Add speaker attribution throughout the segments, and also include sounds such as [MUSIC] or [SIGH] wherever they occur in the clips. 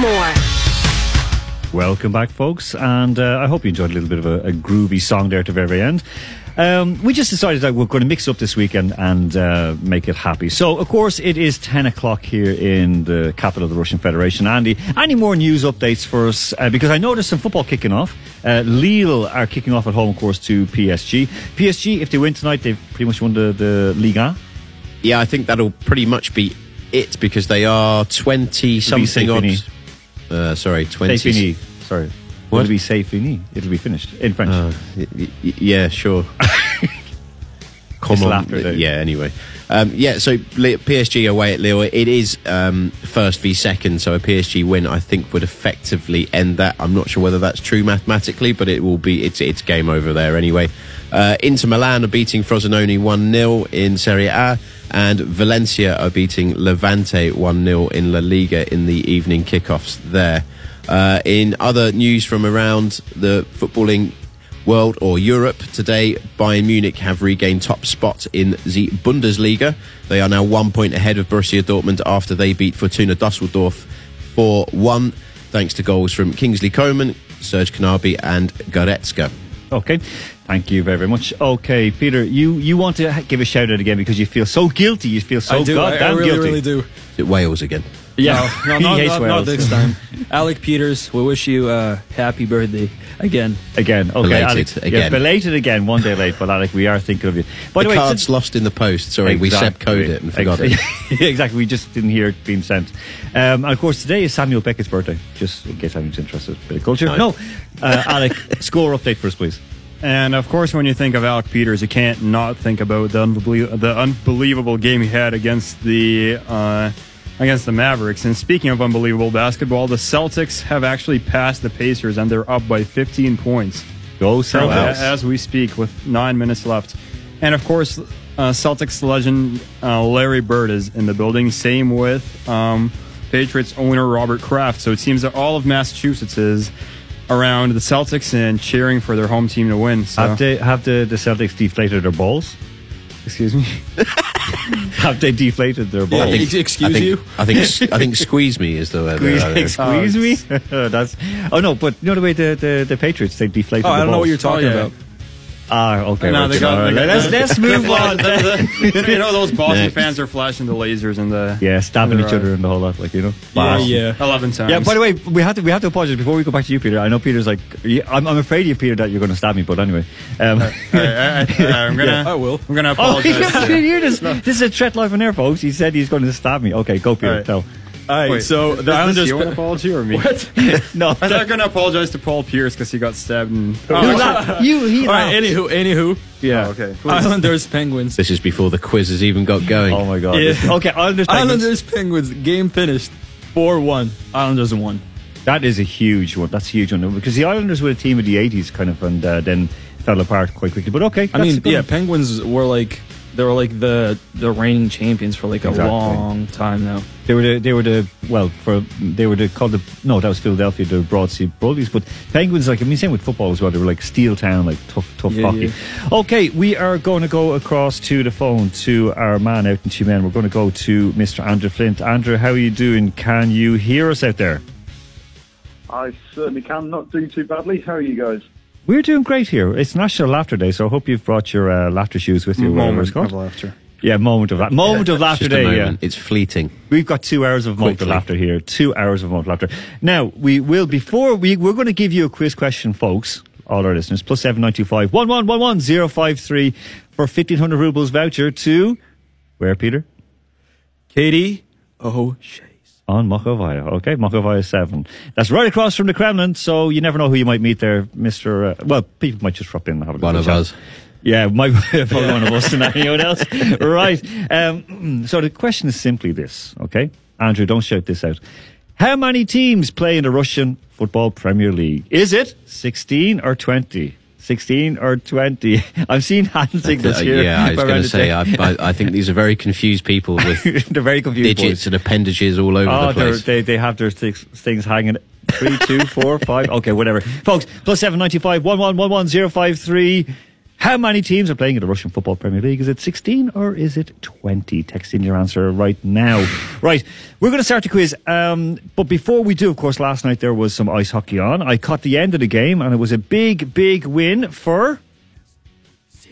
Speaker 1: Moore.
Speaker 2: Welcome back, folks, and uh, I hope you enjoyed a little bit of a, a groovy song there at the very end. Um, we just decided that we're going to mix up this weekend and uh, make it happy. So, of course, it is 10 o'clock here in the capital of the Russian Federation. Andy, any more news updates for us? Uh, because I know there's some football kicking off. Uh, Lille are kicking off at home, of course, to PSG. PSG, if they win tonight, they've pretty much won the, the Liga.
Speaker 3: Yeah, I think that'll pretty much be it because they are 20 something odd. Uh, sorry, 20.
Speaker 2: C'est fini. Sorry.
Speaker 3: What?
Speaker 2: It'll be c'est fini. It'll be finished in French.
Speaker 3: Uh, y- y- y- yeah, sure. [LAUGHS] Come
Speaker 2: It's
Speaker 3: on.
Speaker 2: laughter.
Speaker 3: Yeah, anyway. Um, yeah, so PSG away at Lille. It is um, first v second, so a PSG win, I think, would effectively end that. I'm not sure whether that's true mathematically, but it will be. It's it's game over there anyway. Uh, Inter Milan are beating Frosinone 1 0 in Serie A, and Valencia are beating Levante 1 0 in La Liga in the evening kickoffs there. Uh, in other news from around the footballing world or Europe today, Bayern Munich have regained top spot in the Bundesliga. They are now one point ahead of Borussia Dortmund after they beat Fortuna Dusseldorf 4 1, thanks to goals from Kingsley Coman, Serge Gnabry, and Goretzka.
Speaker 2: Okay, thank you very, very much. Okay, Peter, you, you want to give a shout out again because you feel so guilty. You feel so
Speaker 4: I do. I, I really,
Speaker 2: guilty.
Speaker 4: really do.
Speaker 3: Is it Wales again?
Speaker 2: Yeah,
Speaker 4: No, [LAUGHS]
Speaker 2: he
Speaker 4: no,
Speaker 2: hates
Speaker 4: not,
Speaker 2: Wales.
Speaker 4: not this time. [LAUGHS] Alec Peters, we wish you a happy birthday again.
Speaker 2: Again, okay,
Speaker 3: Belated
Speaker 2: Alex, Yeah,
Speaker 3: again.
Speaker 2: belated again, one day late, but Alec, we are thinking of you. By
Speaker 3: the
Speaker 2: the, way,
Speaker 3: card's
Speaker 2: since-
Speaker 3: lost in the post. Sorry, we Seb coded it and forgot it. [LAUGHS]
Speaker 2: Exactly. exactly, we just didn't hear it being sent. Um, and of course, today is Samuel Beckett's birthday, just in case anyone's interested. Bit of culture.
Speaker 3: No.
Speaker 2: No, uh, Alec, score update for us, please.
Speaker 5: And of course, when you think of Alec Peters, you can't not think about the, unbelie- the unbelievable game he had against the uh, against the Mavericks. And speaking of unbelievable basketball, the Celtics have actually passed the Pacers, and they're up by 15 points
Speaker 2: Go Celtics.
Speaker 5: as we speak, with nine minutes left. And of course, uh, Celtics legend uh, Larry Bird is in the building. Same with um, Patriots owner Robert Kraft. So it seems that all of Massachusetts is around the Celtics and cheering for their home team to win. So.
Speaker 2: Have, they, have the, the Celtics deflated their balls?
Speaker 5: Excuse me. [LAUGHS]
Speaker 2: Have they deflated their balls?
Speaker 3: I think-
Speaker 4: excuse
Speaker 3: I think,
Speaker 4: you?
Speaker 3: I think I think [LAUGHS] squeeze me is the word.
Speaker 2: Squeeze,
Speaker 3: uh,
Speaker 2: squeeze me? [LAUGHS] That's oh no, but you know the way the, the, the Patriots they deflated.
Speaker 4: Oh,
Speaker 2: the
Speaker 4: I don't know what you're talking
Speaker 5: Oh, yeah.
Speaker 4: about.
Speaker 2: Ah, okay.
Speaker 5: No,
Speaker 2: right,
Speaker 5: they got-
Speaker 2: all right,
Speaker 5: they got-
Speaker 2: let's let's move on. [LAUGHS]
Speaker 5: you know those [LAUGHS] Boston
Speaker 3: Next.
Speaker 5: fans are flashing the lasers in the
Speaker 2: yeah, stabbing each other and the whole lot, like you know.
Speaker 4: Yeah,
Speaker 2: Bash.
Speaker 4: yeah.
Speaker 5: eleven times.
Speaker 2: Yeah, by the way, we have to we have to apologize before we go back to you, Peter. I know Peter's like, yeah, I'm, I'm afraid of you, Peter, that you're going to stab me. But anyway, um,
Speaker 5: All right, I, am gonna. [LAUGHS]
Speaker 4: I will.
Speaker 5: I'm gonna
Speaker 2: oh,
Speaker 5: apologize. to-
Speaker 2: you're just, this is a threat live on air, folks. He said he's going to stab me. Okay, go, Peter.
Speaker 5: All right.
Speaker 2: Tell.
Speaker 4: All right,
Speaker 5: Wait,
Speaker 4: so
Speaker 5: is
Speaker 4: the
Speaker 5: this
Speaker 4: Islanders.
Speaker 5: you an [LAUGHS] apology or me?
Speaker 4: What? [LAUGHS]
Speaker 2: No,
Speaker 5: I'm not gonna apologize to Paul Pierce because he got stabbed. In,
Speaker 2: you, laugh. you he
Speaker 4: All right,
Speaker 2: laughed.
Speaker 4: anywho, anywho.
Speaker 2: yeah.
Speaker 5: Oh, okay. [LAUGHS]
Speaker 4: Islanders, Penguins.
Speaker 3: This is before the quiz has even got going.
Speaker 2: Oh my god.
Speaker 4: Yeah.
Speaker 2: Okay, Islanders. Penguins.
Speaker 4: Islanders, Penguins. Game finished 4 1. Islanders won.
Speaker 2: That is a huge one. That's a huge one because the Islanders were a team of the '80s, kind of, and uh, then fell apart quite quickly. But okay,
Speaker 4: I mean, yeah,
Speaker 2: one.
Speaker 4: Penguins were like they were like the the reigning champions for like a
Speaker 2: Exactly.
Speaker 4: long time now.
Speaker 2: They were the, they were the well for they were the called the no that was Philadelphia the Broad Broadsea Bullies but Penguins like I mean same with football as well they were like steel town like tough tough
Speaker 4: Yeah,
Speaker 2: hockey. Okay, we are going to go across to the phone to our man out in Tyumen. We're going to go to Mr. Andrew Flint. Andrew, how are you doing? Can you hear us out there?
Speaker 6: I certainly can. Not doing too badly. How are you guys?
Speaker 2: We're doing great here. It's National Laughter Day, so I hope you've brought your uh, laughter shoes with you. whatever it's
Speaker 5: moment
Speaker 2: called.
Speaker 5: of laughter.
Speaker 2: Yeah, moment of la- moment of laughter day. Yeah.
Speaker 3: It's fleeting.
Speaker 2: We've got two hours of moment of laughter here. Two hours of moment of laughter. Now we will before we we're going to give you a quiz question, folks. All our listeners plus seven nine two five one one one one zero five three for fifteen hundred rubles voucher to where Peter
Speaker 4: Katie O'Shea.
Speaker 2: On Mokhovaya. Okay, Mokhovaya seven. That's right across from the Kremlin. So you never know who you might meet there, Mister. Uh, well, people might just drop in and have a
Speaker 3: One of
Speaker 2: chat.
Speaker 3: us.
Speaker 2: Yeah, might [LAUGHS] probably one of us and anyone else. [LAUGHS] Right. Um, so the question is simply this, okay? Andrew, don't shout this out. How many teams play in the Russian Football Premier League? Is it 16 or 20? 16 or 20? [LAUGHS] I've seen hand signals
Speaker 3: Uh,
Speaker 2: here.
Speaker 3: yeah, I was going to say, I. I, I think these are very confused people [LAUGHS] with
Speaker 2: They're very confused.
Speaker 3: digits
Speaker 2: boys.
Speaker 3: and appendages all over
Speaker 2: Oh,
Speaker 3: the place.
Speaker 2: they they have their things, things hanging Three, two, four, five. Okay, whatever. Folks, plus seven ninety five one one one one zero five three. How many teams are playing in the Russian Football Premier League? Is it 16 or is it 20? Text in your answer right now. Right, we're going to start the quiz. Um, but before we do, of course, last night there was some ice hockey on. I caught the end of the game and it was a big, big win for.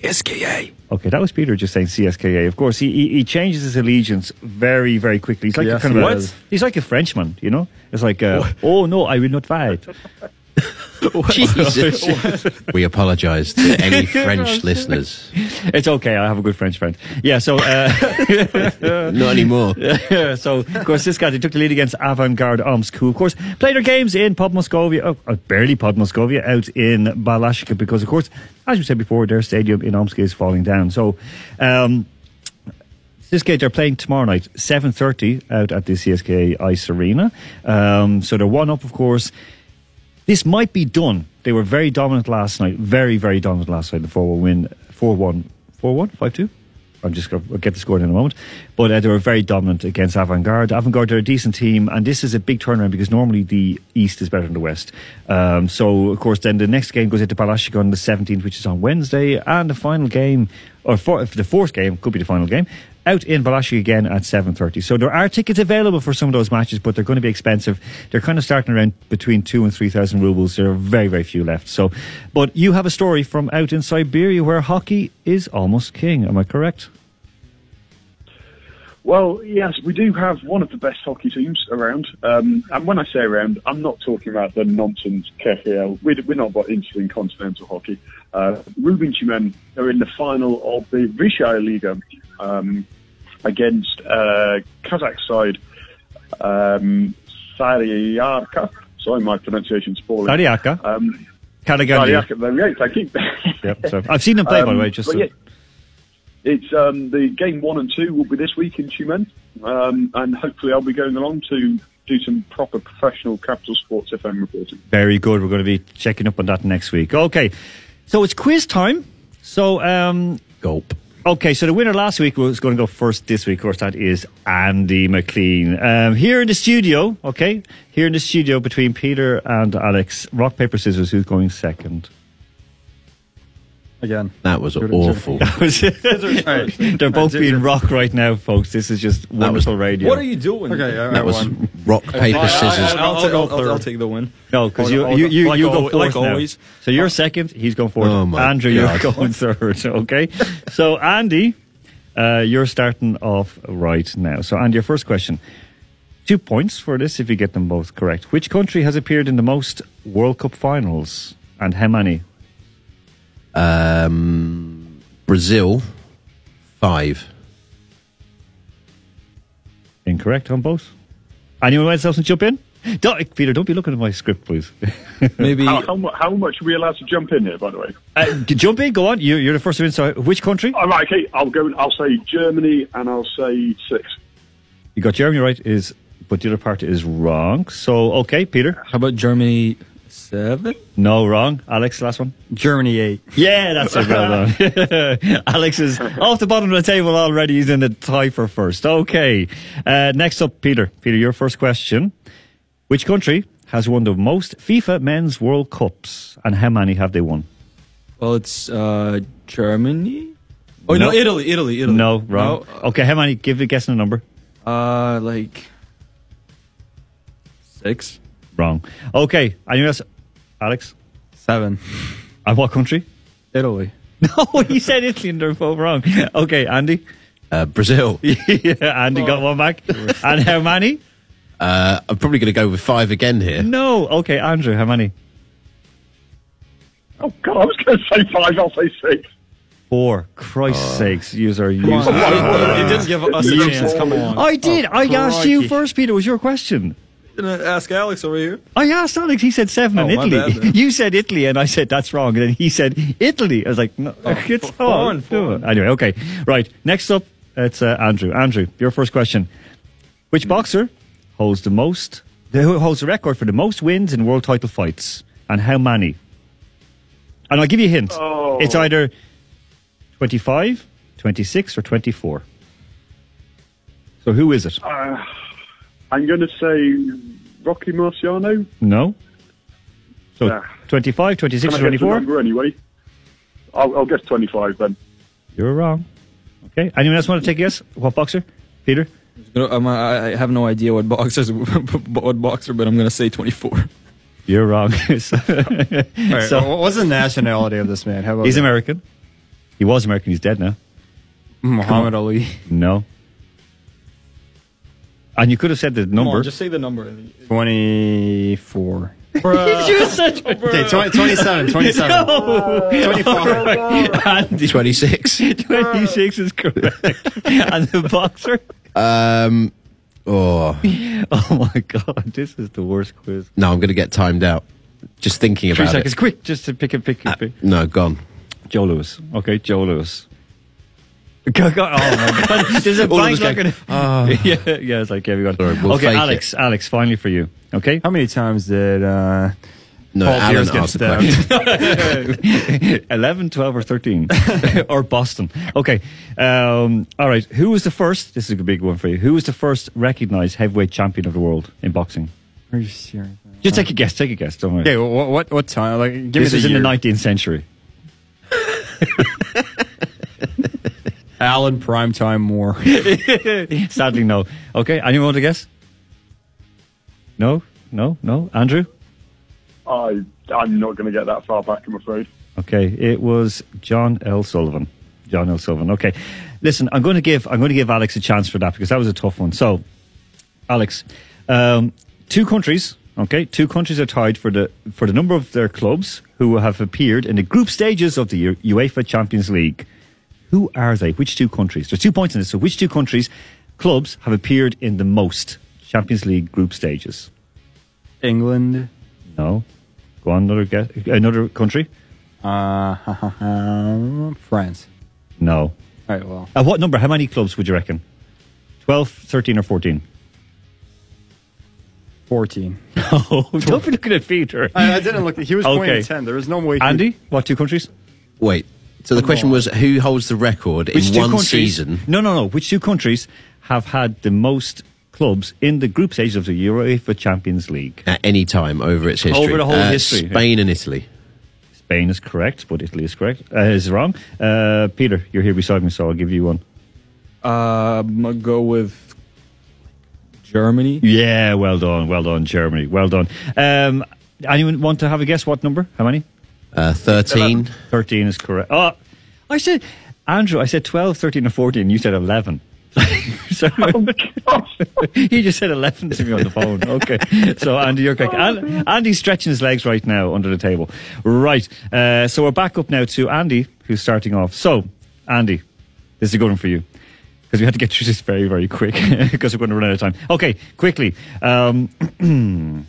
Speaker 4: SKA.
Speaker 2: Okay, that was Peter just saying CSKA. Of course, he, he, he changes his allegiance very, very quickly. He's like a kind of a, he's like a Frenchman, you know. It's like, uh, oh no, I will not fight. [LAUGHS]
Speaker 3: Jesus. we apologise to any [LAUGHS] French listeners.
Speaker 2: It's okay. I have a good French friend. Yeah. So, uh, [LAUGHS]
Speaker 3: Not anymore. [LAUGHS]
Speaker 2: so of course, this guy they took the lead against Avangard Omsk, who of course played their games in Pod Moscovia, oh, uh, barely Pod Moscovia, out in Balashikha, because of course, as we said before, their stadium in Omsk is falling down. So. Um, CSKA they're playing tomorrow night, seven thirty, out at the CSKA Ice Arena. Um, so they're one up, of course. This might be done. They were very dominant last night, very very dominant last night. The four one win, four one, four one, five two. I'm just going to get the score in a moment. But uh, they were very dominant against Avangard. Avangard are a decent team, and this is a big turnaround because normally the East is better than the West. Um, so, of course, then the next game goes into Balashikha on the 17th, which is on Wednesday, and the final game, or for, the fourth game, could be the final game, out in Balashikha again at 7.30. So there are tickets available for some of those matches, but they're going to be expensive. They're kind of starting around between two and 3,000 rubles. There are very, very few left. So, but you have a story from out in Siberia where hockey is almost king. Am I correct?
Speaker 6: Well, yes, we do have one of the best hockey teams around. Um, and when I say around, I'm not talking about the nonsense KHL. We're, we're not about instant continental hockey. Uh, Rubin Tyumen are in the final of the Vysshaya Liga um, against uh, Kazakh side um, Saryarka. Sorry, my pronunciation's poorly.
Speaker 2: Sariaka.
Speaker 6: Um,
Speaker 2: Karaganda.
Speaker 6: Saryarka, there we go. Thank you. [LAUGHS]
Speaker 2: Yep, so I've seen them play, by the
Speaker 6: Um,
Speaker 2: way. Just
Speaker 6: yeah, it's um, the game one and two will be this week in Tyumen, um, and hopefully I'll be going along to do some proper professional Capital Sports FM reporting.
Speaker 2: Very good. We're going to be checking up on that next week. Okay, so it's quiz time. So, um,
Speaker 3: Gulp.
Speaker 2: Okay, so the winner last week was going to go first this week. Of course, that is Andy McLean. Um, here in the studio, okay, here in the studio between Peter and Alex, rock paper scissors. Who's going second?
Speaker 5: Again.
Speaker 3: That was
Speaker 5: Good
Speaker 3: awful.
Speaker 2: They're [LAUGHS] both being rock right now, folks. This is just wonderful radio.
Speaker 4: What are you doing?
Speaker 5: Okay, all right,
Speaker 3: That was
Speaker 5: one.
Speaker 3: rock, paper, scissors.
Speaker 5: I'll-
Speaker 4: I'll,
Speaker 5: take
Speaker 4: I'll,
Speaker 5: third.
Speaker 4: I'll take the win.
Speaker 2: No, because you, you, you,
Speaker 5: like
Speaker 2: you go fourth
Speaker 5: like
Speaker 2: now.
Speaker 5: always.
Speaker 2: So you're second, he's going fourth.
Speaker 3: Oh,
Speaker 2: Andrew,
Speaker 3: God.
Speaker 2: you're going third. [LAUGHS] Okay. so Andy, uh, you're starting off right now. So Andy, your first question. Two points for this if you get them both correct. Which country has appeared in the most World Cup finals, and how many?
Speaker 3: Um, Brazil, five.
Speaker 2: Incorrect on both. Anyone else to jump in? Don't, Peter, don't be looking at my script, please. [LAUGHS]
Speaker 4: Maybe
Speaker 6: How, how, how much are we allowed to jump in here, by the way?
Speaker 2: uh, jump in, go on. You, you're the first one. So, which country?
Speaker 6: All right, okay, I'll go. I'll say Germany, and I'll say six.
Speaker 2: You got Germany right, is but the other part is wrong. So, okay, Peter.
Speaker 4: how about Germany seven?
Speaker 2: No, wrong. Alex, last one.
Speaker 5: Germany eight.
Speaker 2: Yeah, that's it. Well done. [LAUGHS] Alex is off the bottom of the table already. He's in the tie for first. Okay. Uh, next up, Peter. Peter, your first question. Which country has won the most FIFA Men's World Cups, and how many have they won?
Speaker 4: Well, it's uh, Germany. Oh
Speaker 2: No.
Speaker 4: no, Italy, Italy, Italy.
Speaker 2: No, wrong.
Speaker 4: No,
Speaker 2: Okay, how many? Give a guess on a number.
Speaker 4: uh, like six.
Speaker 2: Wrong. Okay. Anyone else? Alex?
Speaker 5: Seven.
Speaker 2: And what country?
Speaker 5: Italy. [LAUGHS]
Speaker 2: No, he said Italy and they're both wrong. Okay, Andy?
Speaker 3: Uh, Brazil. [LAUGHS]
Speaker 2: yeah, Andy got one back. and how many?
Speaker 3: Uh, I'm probably going to go with five again here.
Speaker 2: No. Okay, Andrew, how many?
Speaker 6: Oh God, I was going to say five. I'll say six.
Speaker 2: Four. Christ's sakes, yous are
Speaker 4: Come on,
Speaker 2: using.
Speaker 4: it didn't give us a
Speaker 6: You
Speaker 4: chance. Come on.
Speaker 2: I did. I asked you
Speaker 4: crikey.
Speaker 2: first, Peter. It Was your question?
Speaker 4: Didn't ask Alex over here.
Speaker 2: I asked Alex. He said seven in
Speaker 4: Oh,
Speaker 2: Italy.
Speaker 4: bad [LAUGHS]
Speaker 2: you said Italy, and I said that's wrong. And then he said Italy. I was like, no, [LAUGHS] it's
Speaker 4: f- fun,
Speaker 2: on.
Speaker 4: fun.
Speaker 2: Anyway, okay, right. Next up, it's uh, Andrew. Andrew, your first question: Which boxer holds the most? Who holds the record for the most wins in world title fights, and how many? And I'll give you a hint.
Speaker 6: Oh.
Speaker 2: It's either 25, 26, or 24. So who is it?
Speaker 6: Uh, I'm going to say Rocky Marciano.
Speaker 2: No. So
Speaker 6: Nah.
Speaker 2: 25, 26,
Speaker 6: Can I guess the
Speaker 2: 24?
Speaker 6: number anyway? I'll, I'll guess 25 then.
Speaker 2: You're wrong. Okay. Anyone else want to take a guess? What boxer? Peter?
Speaker 4: I'm, I I have no idea what boxers, [LAUGHS] what boxer, but I'm gonna say 24.
Speaker 2: You're wrong. [LAUGHS] So-
Speaker 5: Right,
Speaker 2: So-
Speaker 5: wha- what's the nationality of this man? How about
Speaker 2: He's
Speaker 5: that?
Speaker 2: American. He was American. He's dead now.
Speaker 5: Muhammad Ali.
Speaker 2: No. And you could have said the
Speaker 4: Come
Speaker 2: number.
Speaker 4: on, just say the number.
Speaker 5: 24. [LAUGHS]
Speaker 2: you just said
Speaker 5: Okay, [LAUGHS] 20, 27, 27. [LAUGHS]
Speaker 2: Andy,
Speaker 3: 26.
Speaker 2: 26 is correct. and the boxer?
Speaker 3: Um, oh,
Speaker 2: Oh my god, this is the worst quiz.
Speaker 3: no, I'm going to get timed out. Just thinking
Speaker 2: Three
Speaker 3: about
Speaker 2: seconds,
Speaker 3: it.
Speaker 2: quick, just to pick a pick. a pick.
Speaker 3: No, gone.
Speaker 2: Joe Louis. Okay, Joe Louis. Go- go- Oh my god, [LAUGHS] there's a
Speaker 3: All of
Speaker 2: blank
Speaker 3: going,
Speaker 2: at [LAUGHS] it. [LAUGHS] Yeah, yeah, it's like, yeah, we got
Speaker 3: Sorry, we'll
Speaker 2: Okay,
Speaker 3: fake
Speaker 2: Alex, Alex, finally for you. Okay?
Speaker 5: How many times did uh,
Speaker 3: No,
Speaker 5: Paul
Speaker 3: Alan
Speaker 5: Pierce get
Speaker 3: asked
Speaker 5: stabbed?
Speaker 3: question.
Speaker 2: 11, 12, or 13? or Boston. Okay. Um, all right. Who was the first? This is a big one for you. Who was the first recognized heavyweight champion of the world in boxing?
Speaker 5: Are you serious?
Speaker 2: Just take a guess. Take a guess. Don't worry.
Speaker 5: Okay, what, what what time? Like, give
Speaker 2: this
Speaker 5: me
Speaker 2: is
Speaker 5: the
Speaker 2: in
Speaker 5: year.
Speaker 2: the 19th century.
Speaker 5: Alan Primetime Moore. [LAUGHS]
Speaker 2: Sadly, no. Okay. Anyone want to guess? No? No? No? Andrew?
Speaker 6: I, I'm not going to get that far back, I'm afraid.
Speaker 2: Okay, it was John L. Sullivan. John L. Sullivan. Okay, listen, I'm going to give I'm going to give Alex a chance for that because that was a tough one. So, Alex, um, two countries. Okay, two countries are tied for the for the number of their clubs who have appeared in the group stages of the UEFA Champions League. Who are they? Which two countries? There's two points in this. So, which two countries clubs have appeared in the most Champions League group stages?
Speaker 5: England.
Speaker 2: No. Go on, another guess. Another country?
Speaker 5: Uh, [LAUGHS] France.
Speaker 2: No.
Speaker 5: All right, well.
Speaker 2: At what number? How many clubs would you reckon? 12, 13, or 14?
Speaker 5: 14.
Speaker 2: Oh, [LAUGHS] [LAUGHS] don't be looking at Peter.
Speaker 5: I, I didn't look. He was
Speaker 2: Okay.
Speaker 5: pointing 10. There was no way.
Speaker 2: Andy, what two countries?
Speaker 3: Wait. So the question was who holds the record
Speaker 2: Which
Speaker 3: in
Speaker 2: two
Speaker 3: one
Speaker 2: countries?
Speaker 3: season?
Speaker 2: No, no, no. Which two countries have had the most clubs in the group stage of the UEFA Champions League?
Speaker 3: At any time over its history.
Speaker 2: Over the whole
Speaker 3: Uh,
Speaker 2: history.
Speaker 3: Spain and Italy.
Speaker 2: Spain is correct, but Italy is correct. Uh, is wrong. Uh, Peter, you're here beside me, so I'll give you one.
Speaker 4: Uh, I'm gonna go with Germany.
Speaker 2: Yeah, well done, well done, Germany, well done. Um, anyone want to have a guess? What number? How many?
Speaker 3: Uh, 13.
Speaker 2: 13 is correct. Oh, I said, Andrew, I said 12, 13, or 14. You said 11. [LAUGHS] so, oh, [LAUGHS] he just said 11 to me on the phone. [LAUGHS] Okay. So, Andy, you're correct. An- Andy's stretching his legs right now under the table. Right. Uh, so, we're back up now to Andy, who's starting off. So, Andy, this is a good one for you. Because we had to get through this very, very quick because we're going to run out of time. Okay, quickly. Um, [CLEARS THROAT]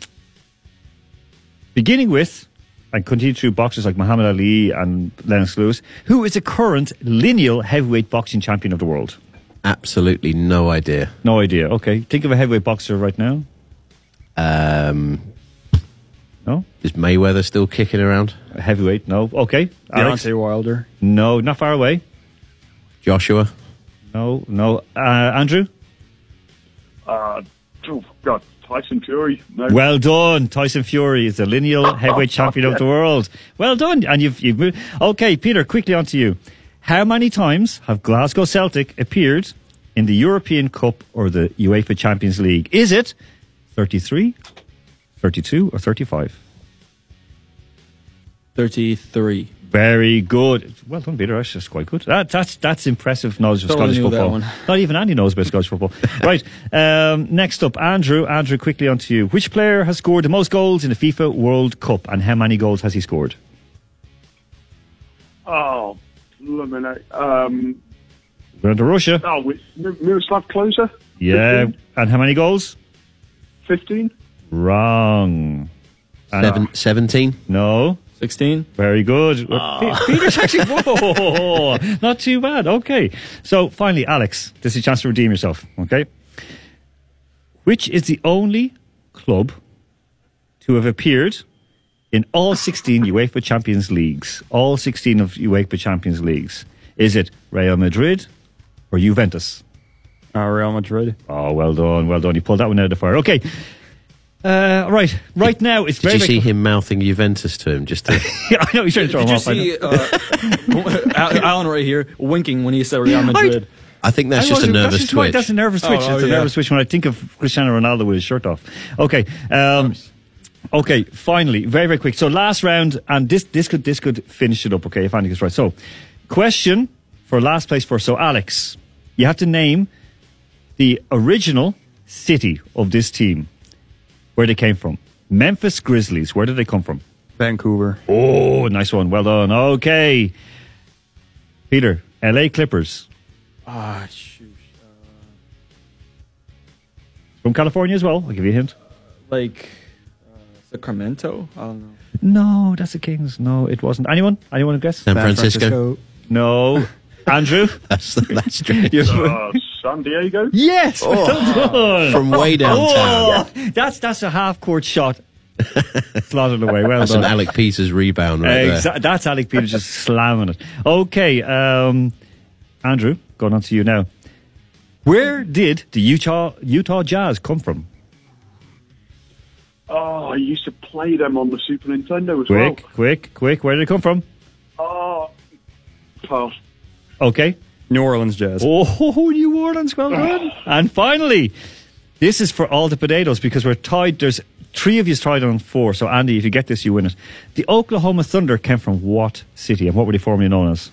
Speaker 2: beginning with and continue through boxers like Muhammad Ali and Lennox Lewis, who is the current lineal heavyweight boxing champion of the world?
Speaker 3: Absolutely no idea.
Speaker 2: No idea. Okay, think of a heavyweight boxer right now.
Speaker 3: Um,
Speaker 2: No,
Speaker 3: is Mayweather still kicking around?
Speaker 2: a heavyweight. No. Okay, Alex.
Speaker 5: Deontay Wilder.
Speaker 2: No, not far away.
Speaker 3: Joshua?
Speaker 2: No, no. Uh, Andrew.
Speaker 6: Uh, oh, God, Tyson Fury. No.
Speaker 2: Well done. Tyson Fury is the lineal [LAUGHS] heavyweight champion of the world. Well done. And you've, you've moved. Okay, Peter, quickly on to you. How many times have Glasgow Celtic appeared in the European Cup or the UEFA Champions League? Is it 33, 32, or 35?
Speaker 4: 33.
Speaker 2: Very good. Well done, Peter. That's just quite good. That, that's that's impressive knowledge of
Speaker 4: Totally
Speaker 2: Scottish
Speaker 4: knew that
Speaker 2: football.
Speaker 4: one. [LAUGHS]
Speaker 2: Not even Andy knows about Scottish football. [LAUGHS] right. Um, next up, Andrew. Andrew, quickly on to you. Which player has scored the most goals in the FIFA World Cup, and how many goals has he scored?
Speaker 6: Oh, Lemonade. Um,
Speaker 2: We're on to Russia.
Speaker 6: oh, with Mi- Miroslav Klose?
Speaker 2: Yeah. And how many goals?
Speaker 6: 15?
Speaker 2: Wrong. And-
Speaker 3: Seven, 17?
Speaker 2: No.
Speaker 4: 16.
Speaker 2: Very good. Pe- Peter's actually [LAUGHS] whoa, not too bad. Okay. So finally, Alex, this is a chance to redeem yourself. Okay. Which is the only club to have appeared in all 16 UEFA Champions Leagues? All 16 of UEFA Champions Leagues. Is it Real Madrid or Juventus?
Speaker 5: Uh, Real Madrid.
Speaker 2: Oh, well done, well done. You pulled that one out of the fire. Okay. Uh, right, right now it's
Speaker 3: Did
Speaker 2: very.
Speaker 3: you see
Speaker 2: very
Speaker 3: him mouthing Juventus to him? Just to, [LAUGHS]
Speaker 2: Yeah, I know he's trying to throw
Speaker 4: Did
Speaker 2: him
Speaker 4: you
Speaker 2: off. I know.
Speaker 4: see uh, [LAUGHS] Al- Alan right here winking when he said Real Madrid?
Speaker 3: I think that's
Speaker 2: I
Speaker 3: just a
Speaker 2: wasn't-
Speaker 3: nervous
Speaker 2: that's just right,
Speaker 3: twitch.
Speaker 2: That's a nervous twitch.
Speaker 4: oh,
Speaker 2: it's a
Speaker 4: yeah.
Speaker 2: nervous twitch when I think of Cristiano Ronaldo with his shirt off. Okay. Um, okay. Finally, very very quick. So last round, and this this could this could finish it up. Okay, if Andy gets right. So, question for last place for So Alex, you have to name the original city of this team, where they came from. Memphis Grizzlies. Where did they come from?
Speaker 5: Vancouver.
Speaker 2: Oh, nice one. Well done. Okay. Peter, LA Clippers.
Speaker 4: Ah, shoot.
Speaker 2: From California as well. I'll give you a hint.
Speaker 4: Like uh, Sacramento? I don't know.
Speaker 2: No, that's the Kings. No, it wasn't. Anyone? Anyone guess?
Speaker 3: San Francisco.
Speaker 2: No. [LAUGHS] Andrew?
Speaker 3: That's that's [LAUGHS] strange.
Speaker 2: You-
Speaker 6: Uh, San Diego.
Speaker 2: yes. well done.
Speaker 3: From way downtown.
Speaker 2: Oh, that's that's a half court shot. Slaughtered away. Well
Speaker 3: That's
Speaker 2: done.
Speaker 3: an Alec Peters rebound right there.
Speaker 2: Exa- that's Alec Peters just slamming it. Okay, um, Andrew, going on to you now. Where did the Utah Utah Jazz come from?
Speaker 6: Oh, I used to play them on the Super Nintendo as well.
Speaker 2: Quick, quick, quick. Where did it come from?
Speaker 6: Oh, pass.
Speaker 2: Okay.
Speaker 5: New Orleans Jazz.
Speaker 2: Oh, New Orleans, well done. Ah. and finally, this is for all the potatoes because we're tied. There's three of you tied on four. So, Andy, if you get this, you win it. The Oklahoma Thunder came from what city and what were they formerly known as?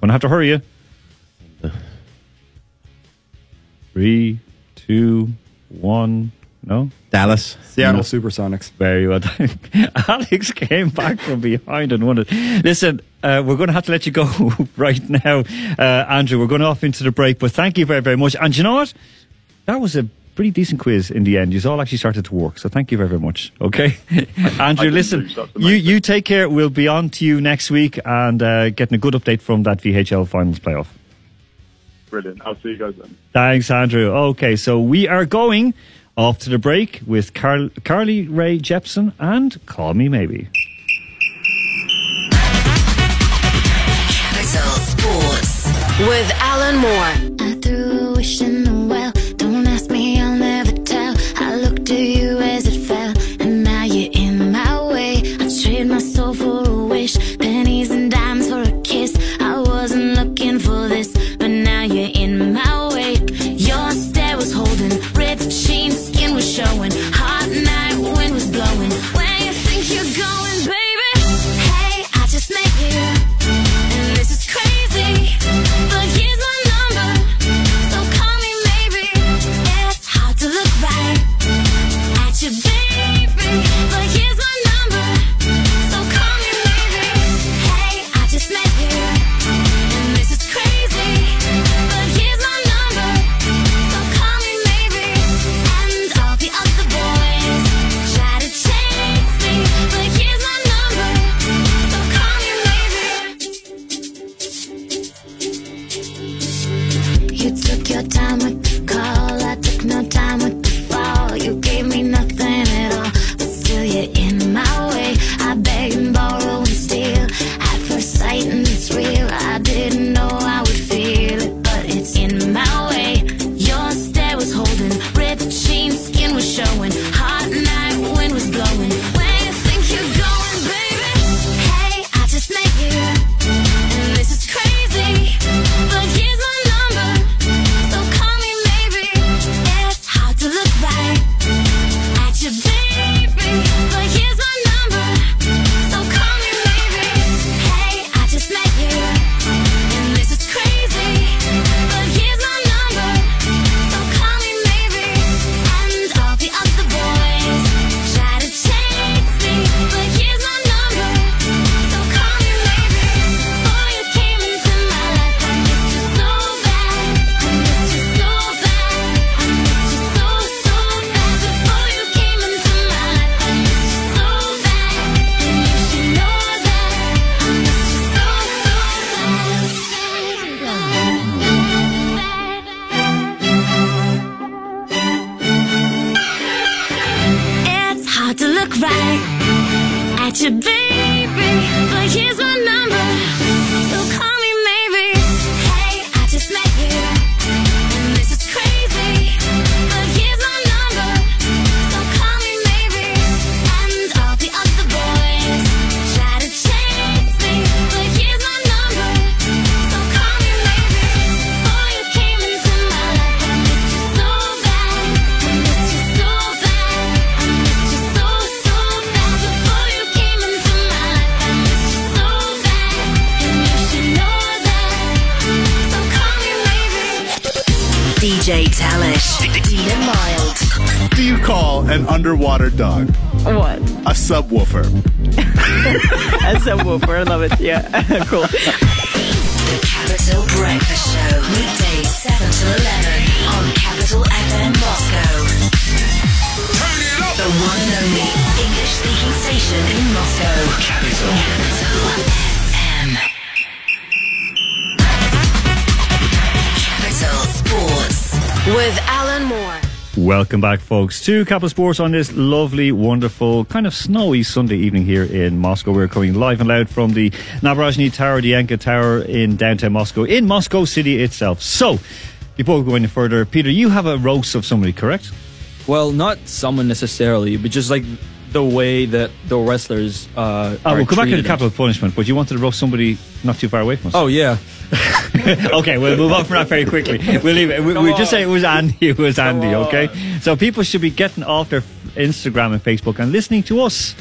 Speaker 2: Gonna have to hurry you. Three, two, one. No?
Speaker 3: Dallas.
Speaker 5: Seattle Supersonics.
Speaker 2: Very well done. [LAUGHS] Alex came back from behind and won it. Listen, uh, we're going to have to let you go [LAUGHS] right now, uh, Andrew. We're going off into the break, but thank you very, very much. And you know what? That was a pretty decent quiz in the end. You all actually started to work, so thank you very, very much. Okay, [LAUGHS] Andrew. Listen, you you take care. We'll be on to you next week and uh, getting a good update from that VHL finals playoff.
Speaker 6: Brilliant. I'll see you guys then.
Speaker 2: Thanks, Andrew. Okay, so we are going off to the break with Carl, Carly Rae Jepsen and Call Me Maybe.
Speaker 1: With Alan Moore. Jay Talish. Ian Mild.
Speaker 7: do you call an underwater dog
Speaker 8: What?
Speaker 7: a subwoofer? [LAUGHS]
Speaker 8: A subwoofer. I love it. Yeah. [LAUGHS] cool.
Speaker 1: The Capital Breakfast Show. Weekdays 7 to 11 on Capital FM Moscow. The one and only English speaking station in Moscow. Capital. Capital With Alan Moore.
Speaker 2: Welcome back, folks, to Capital Sports on this lovely, wonderful, kind of snowy Sunday evening here in Moscow. We're coming live and loud from the Nabrajny Tower, the Yanka Tower in downtown Moscow, in Moscow City itself. So, before we go any further, Peter, you have a roast of somebody, correct?
Speaker 4: Well, not someone necessarily, but just like the way that the wrestlers. Uh,
Speaker 2: Oh,
Speaker 4: are
Speaker 2: we'll come back to the capital punishment, but you wanted to roast somebody not too far away from us.
Speaker 4: Oh yeah, [LAUGHS]
Speaker 2: okay, we'll move on from that very quickly. We'll leave it. We,
Speaker 4: Come
Speaker 2: we just say it was Andy. It was Andy.
Speaker 4: on.
Speaker 2: Okay, so people should be getting off their Instagram and Facebook and listening to us,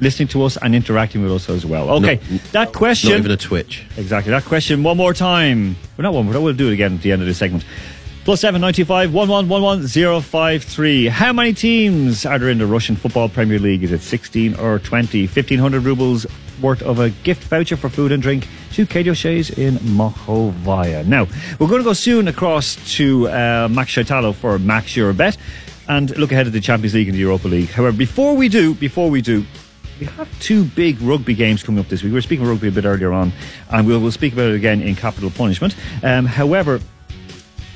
Speaker 2: listening to us and interacting with us as well. Okay,
Speaker 3: Not-
Speaker 2: that question.
Speaker 3: Not even a twitch.
Speaker 2: Exactly. That question one more time. Well, not one more. We'll do it again at the end of the segment. Plus seven nine two five one one one one zero five three. How many teams are there in the Russian Football Premier League? Is it sixteen or twenty? Fifteen hundred rubles worth of a gift voucher for food and drink to Katie O'Shea's in Mokhovaya. Now we're going to go soon across to uh, Max Shaitalo for Max Your Bet and look ahead at the Champions League and the Europa League. However, before we do, before we do, we have two big rugby games coming up this week. We were speaking rugby a bit earlier on, and we'll, we'll speak about it again in capital punishment. Um, however,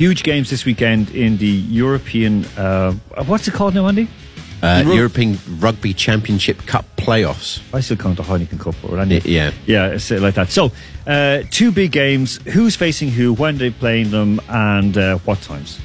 Speaker 2: huge games this weekend in the European. Uh, what's it called now, Andy?
Speaker 3: Uh,
Speaker 2: Rug-
Speaker 3: European Rugby Championship Cup playoffs.
Speaker 2: I still count the Heineken Cup, or Andy.
Speaker 3: Y- yeah.
Speaker 2: yeah, it's like that. So, uh, two big games. Who's facing who? When they playing them? And uh, what times?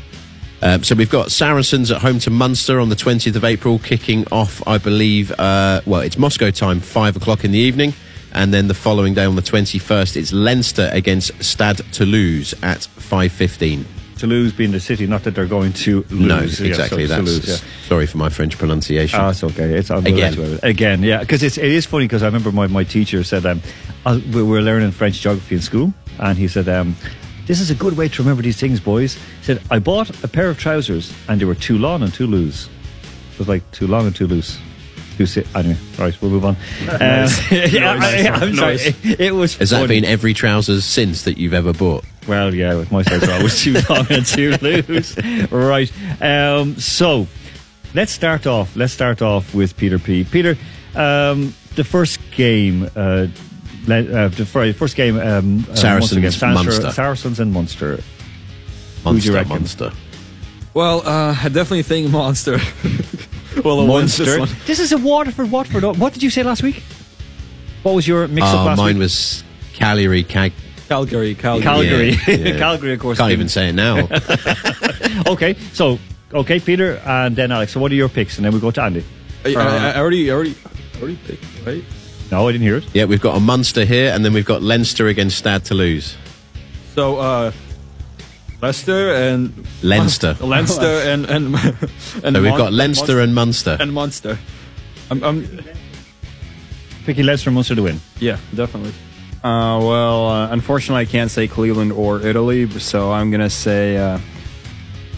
Speaker 3: Um, so we've got Saracens at home to Munster on the 20th of April, kicking off, I believe, uh, well, it's Moscow time, 5 o'clock in the evening. And then the following day on the 21st, it's Leinster against Stade Toulouse at 5.15.
Speaker 2: Toulouse being the city, not that they're going to lose.
Speaker 3: No,
Speaker 2: Yeah,
Speaker 3: exactly.
Speaker 2: so
Speaker 3: that's,
Speaker 2: Toulouse, yeah.
Speaker 3: Sorry for my French pronunciation.
Speaker 2: Oh, it's okay. It's
Speaker 3: Again.
Speaker 2: let you have it. again, yeah. Because it is funny because I remember my, my teacher said um, I, we were learning French geography in school, and he said um, this is a good way to remember these things, boys. He said I bought a pair of trousers and they were too long and too loose. It was like too long and too loose. Too si- anyway, right, we'll move on. [LAUGHS] Um, [LAUGHS] yeah, I, I'm sorry.
Speaker 4: Nice.
Speaker 2: It, it was.
Speaker 3: Has that been every trousers since that you've ever bought?
Speaker 2: Well, yeah, with my size, I was too [LAUGHS] long and too loose. Right. Um, so, let's start off. Let's start off with Peter P. Peter, um, the first game. Uh, uh, the first game, um, uh,
Speaker 3: Saracens,
Speaker 2: against Munster,
Speaker 3: Munster.
Speaker 2: Saracens and Munster.
Speaker 3: Monster,
Speaker 2: reckon?
Speaker 3: Monster.
Speaker 4: well, uh, I definitely think Monster. Well, wins this
Speaker 2: Munster.
Speaker 4: one.
Speaker 2: This is a Waterford. Watford. What did you say last week? What was your mix-up
Speaker 3: Oh,
Speaker 2: last
Speaker 3: mine
Speaker 2: week?
Speaker 3: was Cagliari, Cag-
Speaker 4: Calgary, Calgary.
Speaker 2: Calgary.
Speaker 3: Yeah, yeah. [LAUGHS]
Speaker 2: Calgary, of course.
Speaker 3: Can't even say it now. [LAUGHS]
Speaker 2: Okay, so okay, Peter, and then Alex. So, what are your picks? And then we go to Andy.
Speaker 4: I, I, I already, I already, I already picked, right?
Speaker 2: No, I didn't hear it.
Speaker 3: yeah, we've got a Munster here, and then we've got Leinster against Stade Toulouse.
Speaker 4: So, uh, Leicester and
Speaker 3: Leinster. [LAUGHS]
Speaker 4: Leinster and and [LAUGHS] and
Speaker 3: So we've
Speaker 4: Mon-
Speaker 3: got Leinster and Munster.
Speaker 4: and Munster. I'm, I'm,
Speaker 2: Picking Leinster and Munster to win.
Speaker 4: yeah, definitely.
Speaker 5: Uh, well, uh, unfortunately, I can't say Cleveland or Italy, so I'm gonna say uh,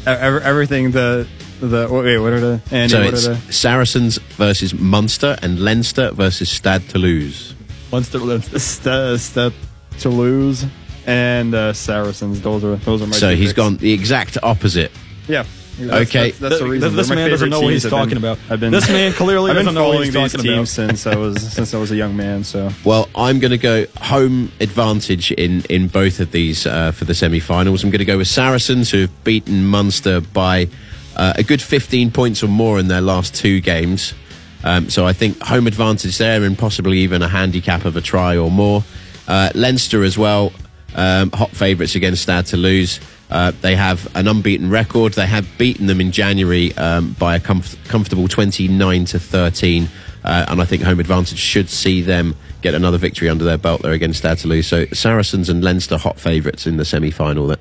Speaker 5: ev- everything. The the wait, what are the Andy?
Speaker 3: So
Speaker 5: what
Speaker 3: it's
Speaker 5: are the
Speaker 3: Saracens versus Munster and Leinster versus Stade Toulouse.
Speaker 4: Munster, Leinster.
Speaker 5: St- St- Toulouse and uh, Saracens? Those are those are my.
Speaker 3: So
Speaker 5: two
Speaker 3: he's
Speaker 5: picks.
Speaker 3: gone the exact opposite.
Speaker 5: Yeah. That's,
Speaker 3: Okay.
Speaker 5: That's, that's the
Speaker 4: Th-
Speaker 5: reason.
Speaker 4: this
Speaker 5: They're
Speaker 4: man doesn't know what he's talking
Speaker 5: been-
Speaker 4: about.
Speaker 5: I've been,
Speaker 4: This man clearly [LAUGHS]
Speaker 5: I've been
Speaker 4: doesn't know what
Speaker 5: following
Speaker 4: he's
Speaker 5: these
Speaker 4: talking
Speaker 5: teams since I was since I was a young man. So
Speaker 3: Well, I'm going to go home advantage in, in both of these uh, for the semi-finals. I'm going to go with Saracens, who have beaten Munster by uh, a good 15 points or more in their last two games. Um, so I think home advantage there, and possibly even a handicap of a try or more. Uh, Leinster as well, um, hot favourites against Stade Toulouse. Uh, they have an unbeaten record. They have beaten them in January um, by a comf- comfortable 29 to 13. Uh, and I think home advantage should see them get another victory under their belt there against Stade Toulouse. So Saracens and Leinster hot favourites in the semi-final. There.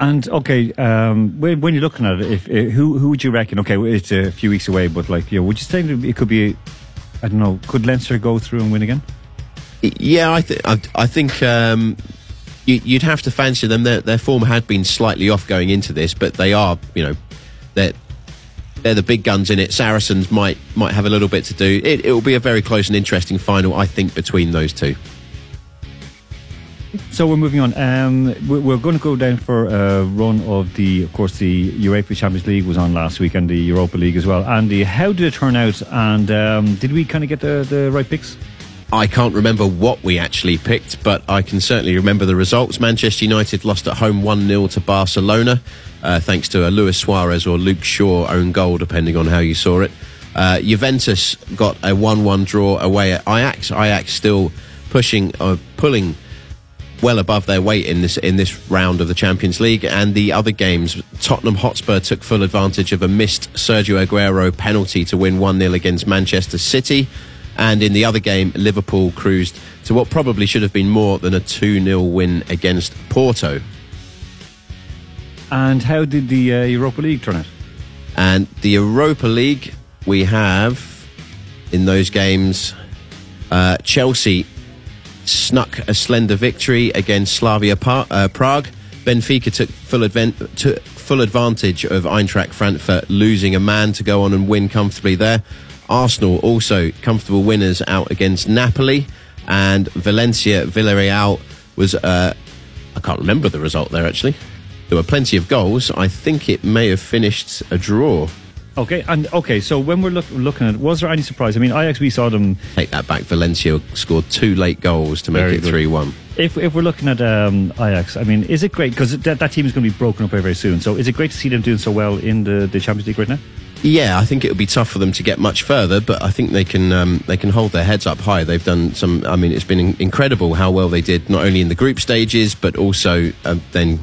Speaker 2: And okay, um, when, you're looking at it, if, uh, who who would you reckon? Okay, it's a few weeks away, but like, you know, would you say it could be? I don't know. Could Leinster go through and win again?
Speaker 3: Yeah, I, th- I, I think um, you, you'd have to fancy them. Their, their form had been slightly off going into this, but they are, you know, they're they're the big guns in it. Saracens might might have a little bit to do. It, it will be a very close and interesting final, I think, between those two.
Speaker 2: So we're moving on. Um, we're, we're going to go down for a run of the, of course, the UEFA Champions League was on last week and the Europa League as well. Andy, how did it turn out? And um, did we kind of get the, the right picks?
Speaker 3: I can't remember what we actually picked, but I can certainly remember the results. Manchester United lost at home 1 0 to Barcelona, uh, thanks to a Luis Suarez or Luke Shaw own goal, depending on how you saw it. Uh, Juventus got a 1 1 draw away at Ajax. Ajax still pushing, uh, pulling well above their weight in this in this round of the Champions League. And the other games, Tottenham Hotspur took full advantage of a missed Sergio Aguero penalty to win 1 0 against Manchester City. And in the other game, Liverpool cruised to what probably should have been more than a 2 0 win against Porto.
Speaker 2: And how did the uh, Europa League turn out?
Speaker 3: And the Europa League, we have in those games uh, Chelsea snuck a slender victory against Slavia pa- uh, Prague. Benfica took full, advent- took full advantage of Eintracht Frankfurt losing a man to go on and win comfortably there. Arsenal also comfortable winners out against Napoli. And Valencia Villarreal was, uh, I can't remember the result there actually. There were plenty of goals. I think it may have finished a draw.
Speaker 2: Okay, and okay, so when we're look, looking at it, was there any surprise? I mean, Ajax, we saw them.
Speaker 3: Take that back. Valencia scored two late goals to make it
Speaker 2: good.
Speaker 3: 3 1.
Speaker 2: If, if we're looking at um, Ajax, I mean, is it great? Because that, that team is going to be broken up very, very soon. So is it great to see them doing so well in the, the Champions League right now?
Speaker 3: Yeah, I think it would be tough for them to get much further, but I think they can um, they can hold their heads up high. They've done some. I mean, it's been in- incredible how well they did, not only in the group stages, but also um, then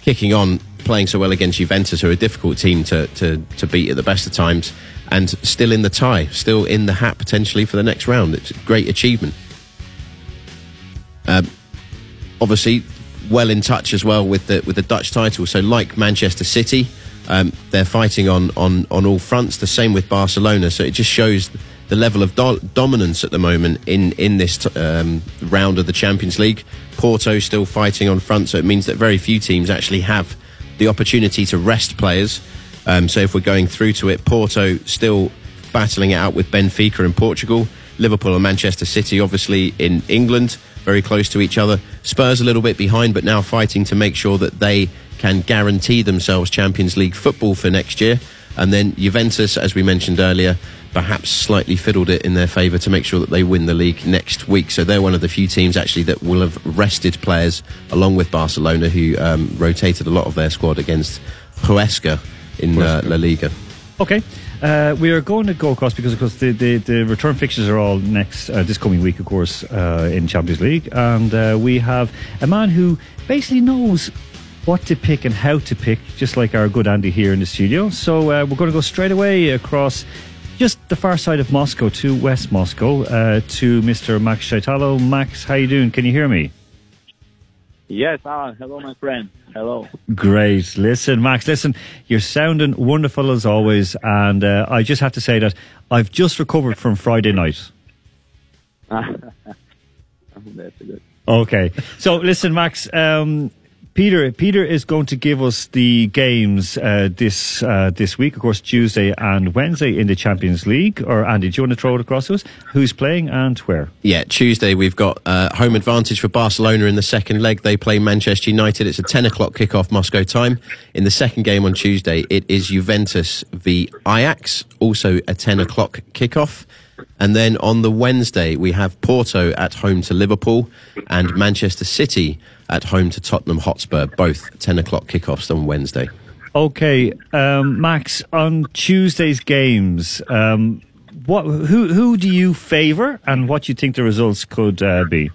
Speaker 3: kicking on, playing so well against Juventus, who are a difficult team to, to, to beat at the best of times, and still in the tie, still in the hat potentially for the next round. It's a great achievement. Um, obviously, well in touch as well with the with the Dutch title. So, like Manchester City, um, they're fighting on, on on all fronts. The same with Barcelona. So it just shows the level of do- dominance at the moment in in this t- um, round of the Champions League. Porto still fighting on front. So it means that very few teams actually have the opportunity to rest players. Um, so if we're going through to it, Porto still battling it out with Benfica in Portugal, Liverpool and Manchester City obviously in England, very close to each other. Spurs a little bit behind, but now fighting to make sure that they can guarantee themselves Champions League football for next year. And then Juventus, as we mentioned earlier, perhaps slightly fiddled it in their favour to make sure that they win the league next week. So they're one of the few teams actually that will have rested players, along with Barcelona, who um, rotated a lot of their squad against Huesca in uh, La Liga.
Speaker 2: Okay. Uh, we are going to go across because, of course, the, the, the return fixtures are all next uh, this coming week, of course, uh, in Champions League, and uh, we have a man who basically knows what to pick and how to pick, just like our good Andy here in the studio. So uh, we're going to go straight away across just the far side of Moscow to West Moscow uh, to Mr. Max Shaitalo. Max, how you doing? Can you hear me?
Speaker 9: Yes, Alan. Hello, my friend. Hello.
Speaker 2: Great. Listen, Max, listen, you're sounding wonderful as always. And uh, I just have to say that I've just recovered from Friday night. [LAUGHS]
Speaker 9: That's good.
Speaker 2: Okay. So listen, Max, um, Peter, Peter is going to give us the games uh, this uh, this week, of course, Tuesday and Wednesday in the Champions League. Or Andy, do you want to throw it across to us? Who's playing and where?
Speaker 3: Yeah, Tuesday we've got uh, home advantage for Barcelona in the second leg. They play Manchester United. It's a 10 o'clock kickoff Moscow time. In the second game on Tuesday, it is Juventus v Ajax, also a 10 o'clock kickoff. And then on the Wednesday, we have Porto at home to Liverpool and Manchester City at home to Tottenham Hotspur, both 10 o'clock kickoffs on Wednesday.
Speaker 2: Okay, um, Max, on Tuesday's games, um, what who who do you favour and what do you think the results could uh, be?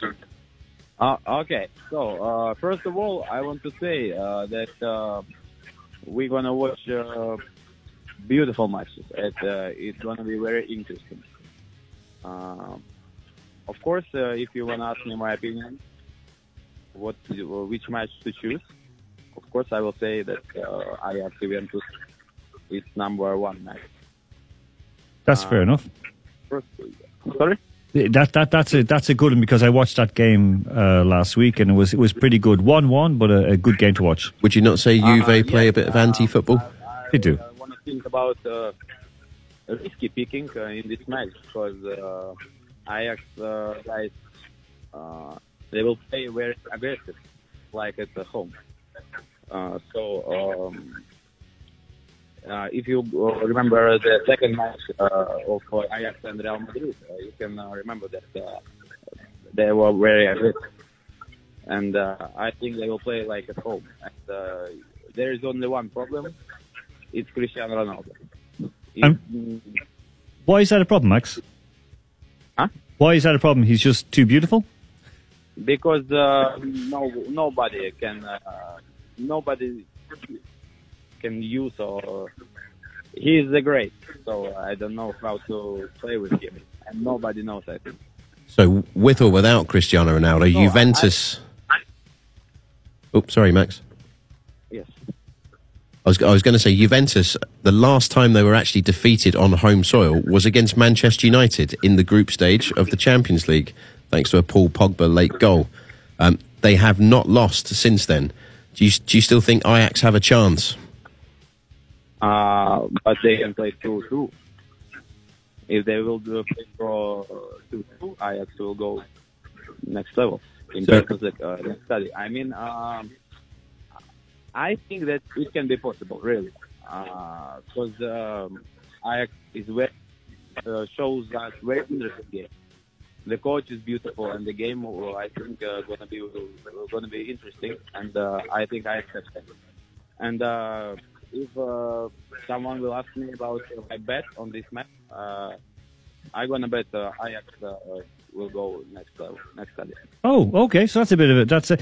Speaker 9: Uh, okay, so uh, first of all, I want to say uh, that uh, we're gonna watch uh, beautiful matches. It, uh, it's gonna be very interesting. Um of course, uh, if you wanna ask me my opinion, what which match to choose, of course, I will say that uh, Ajax Juventus is number one match.
Speaker 2: That's
Speaker 9: Uh,
Speaker 2: fair enough.
Speaker 9: First, sorry.
Speaker 2: That that that's a that's a good one because I watched that game uh, last week and it was it was pretty good. One one, but a, a good game to watch.
Speaker 3: Would you not say Juve
Speaker 9: Uh,
Speaker 3: play
Speaker 9: yeah,
Speaker 3: a bit of anti-football?
Speaker 2: They do.
Speaker 9: I want to think about uh, risky picking uh, in this match because uh, Ajax uh, guys uh, they will play very aggressive, like at the home. Uh, so um, uh, if you uh, remember the second match uh, of Ajax and Real Madrid, uh, you can uh, remember that uh, they were very aggressive, and uh, I think they will play like at home. And uh, there is only one problem: it's Cristiano Ronaldo.
Speaker 2: Um, Why is that a problem, Max?
Speaker 9: Huh?
Speaker 2: Why is that a problem? He's just too beautiful.
Speaker 9: Because uh, no nobody can uh, nobody can use or he is the great so I don't know how to play with him and nobody knows I think
Speaker 3: So with or without Cristiano Ronaldo,
Speaker 9: No,
Speaker 3: Juventus. Oh, sorry, Max.
Speaker 9: yes
Speaker 3: I was, I was going to say Juventus. The last time they were actually defeated on home soil was against Manchester United in the group stage of the Champions League, thanks to a Paul Pogba late goal. Um, they have not lost since then. Do you, do you still think Ajax have a chance?
Speaker 9: uh, but they can play 2-2 if they will do a play for 2-2 Ajax will go next level in
Speaker 3: So-
Speaker 9: terms of uh, study I mean um, I think that it can be possible, really, because um, Ajax is very, uh, shows us very interesting game. The coach is beautiful, and the game will, I think uh, gonna be gonna be interesting, and uh, I think I accept that. And uh, if uh, someone will ask me about my bet on this match, uh, I'm gonna bet uh, Ajax uh, will go next level, next study.
Speaker 2: Oh, okay. So that's a bit of it. That's a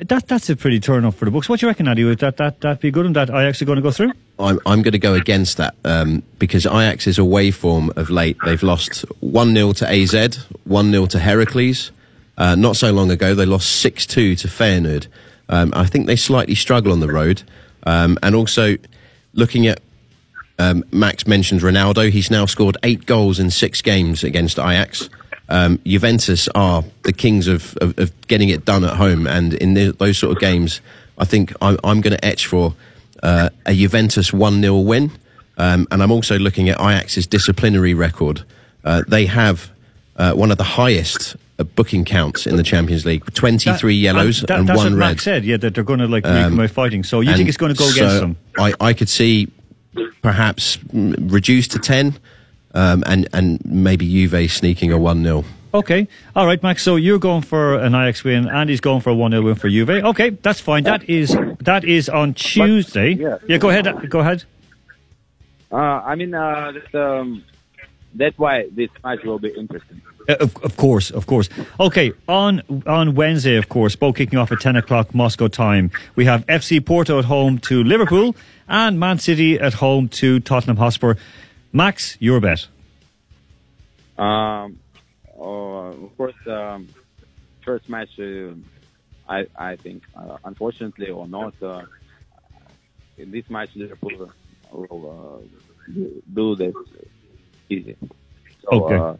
Speaker 2: that that's a pretty turn up for the books. What do you reckon, Andy? Would that that that be good and that Ajax are going to go through?
Speaker 3: I'm, I'm going to go against that um, because Ajax's away form of late, they've lost 1 0 to AZ, 1 0 to Heracles. Uh, not so long ago, they lost 6 2 to Feyenoord. Um, I think they slightly struggle on the road. Um, and also, looking at um, Max mentioned Ronaldo, he's now scored eight goals in six games against Ajax. Um, Juventus are the kings of, of, of getting it done at home, and in the, those sort of games, I think I'm, I'm going to etch for uh, a Juventus 1 0 win. Um, and I'm also looking at Ajax's disciplinary record. Uh, they have uh, one of the highest uh, booking counts in the Champions League 23
Speaker 2: That-
Speaker 3: yellows
Speaker 2: that-
Speaker 3: and
Speaker 2: that's
Speaker 3: one
Speaker 2: what
Speaker 3: red. Um,
Speaker 2: Max said. Yeah, that they're going to like make them fighting. So you think it's going to go against them?
Speaker 3: I, I could see perhaps mm, reduced to 10 um, and, and maybe Juve sneaking a 1 0.
Speaker 2: Okay. All right, Max. So you're going for an Ajax win. Andy's going for a 1 0 win for Juve. Okay, that's fine. That is that is on Tuesday.
Speaker 9: yeah.
Speaker 2: yeah, go ahead. Go ahead.
Speaker 9: Uh, I mean, uh, that, um, that's why this match will be interesting.
Speaker 2: Uh, of, of course, of course. Okay, on on Wednesday, of course, both kicking off at 10 o'clock Moscow time. We have FC Porto at home to Liverpool and Man City at home to Tottenham Hotspur. Max, your bet.
Speaker 9: Um, uh, of course, um, first match, uh, I I think, uh, unfortunately or not, uh, in this match Liverpool will uh, do- this easy. So,
Speaker 2: Okay.
Speaker 9: Uh,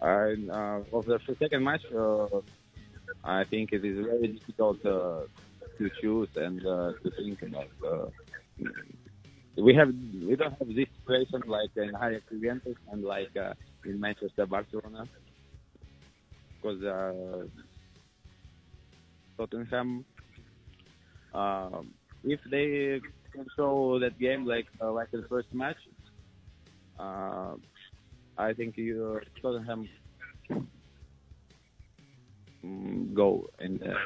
Speaker 9: and, uh, of the second match, uh, I think it is very difficult uh, to choose and uh, to think about. Uh, we have we don't have this situation like in Ajax Juventus and like uh, in Manchester Barcelona because uh, Tottenham um, if they can show that game like uh, like the first match uh, I think you, Tottenham mm, go in the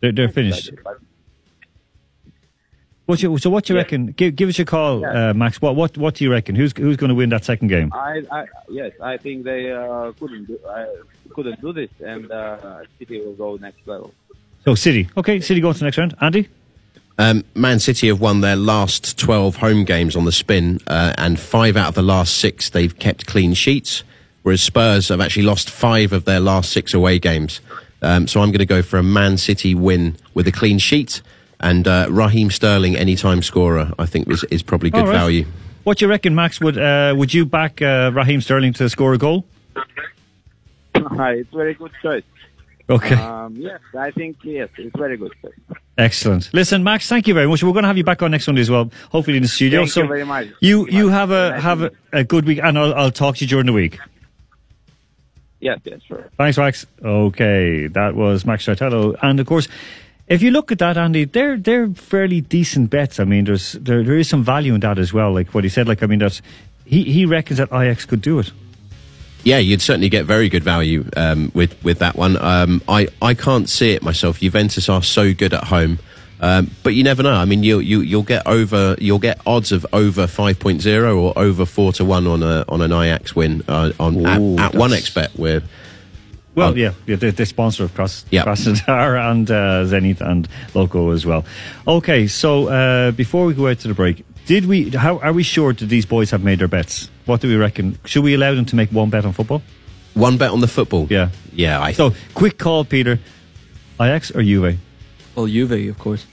Speaker 2: They're, they're finished. What you, so what do you
Speaker 9: Yeah.
Speaker 2: reckon? Give, give us a call,
Speaker 9: Yeah.
Speaker 2: uh, Max. What, what what do you reckon? Who's who's going to win that second game?
Speaker 9: I, I yes, I think they uh, couldn't do, uh, couldn't do this, and uh, City will go next level.
Speaker 2: So City. Okay, City going to the next round. Andy.
Speaker 3: Um, Man City have won their last 12 home games on the spin, uh, and five out of the last six they've kept clean sheets, whereas Spurs have actually lost five of their last six away games. Um, so I'm going to go for a Man City win with a clean sheet, and uh, Raheem Sterling, anytime scorer, I think is, is probably good
Speaker 2: All right.
Speaker 3: value.
Speaker 2: What do you reckon, Max? Would uh, would you back uh, Raheem Sterling to score a goal? [LAUGHS]
Speaker 9: Hi, it's very good choice.
Speaker 2: Okay.
Speaker 9: Um, yes, I think yes, it's very good choice.
Speaker 2: Excellent. Listen, Max, thank you very much. We're going to have you back on next Sunday as well, hopefully in the studio.
Speaker 9: Thank
Speaker 2: so
Speaker 9: you very much.
Speaker 2: You
Speaker 9: Thank you
Speaker 2: you
Speaker 9: much.
Speaker 2: have a
Speaker 9: Nice
Speaker 2: have a, a good week, and I'll, I'll talk to you during the week.
Speaker 9: Yes, yes, sure.
Speaker 2: Thanks, Max. Okay, that was Max Sartello, and of course, if you look at that, Andy, they're they're fairly decent bets. I mean, there's there there is some value in that as well. Like what he said, like I mean, that he he reckons that Ajax could do it.
Speaker 3: Yeah, you'd certainly get very good value um, with with that one. Um, I I can't see it myself. Juventus are so good at home, um, but you never know. I mean, you you you'll get over you'll get odds of over 5.0 or over four to one on a on an Ajax win uh, on
Speaker 2: Ooh,
Speaker 3: at, at one
Speaker 2: that's-
Speaker 3: expert where.
Speaker 2: Well,
Speaker 3: Oh.
Speaker 2: yeah, yeah, the, the sponsor of Cross,
Speaker 3: Yeah.
Speaker 2: Krasnodar [LAUGHS] and uh, Zenit and Loco as well. Okay, so uh, before we go out to the break, did we? How are we sure that these boys have made their bets? What do we reckon? Should we allow them to make one bet on football?
Speaker 3: One bet on the football.
Speaker 2: Yeah,
Speaker 3: yeah. I
Speaker 2: So, quick call, Peter. Ajax or Juve?
Speaker 4: Well, Juve, of course.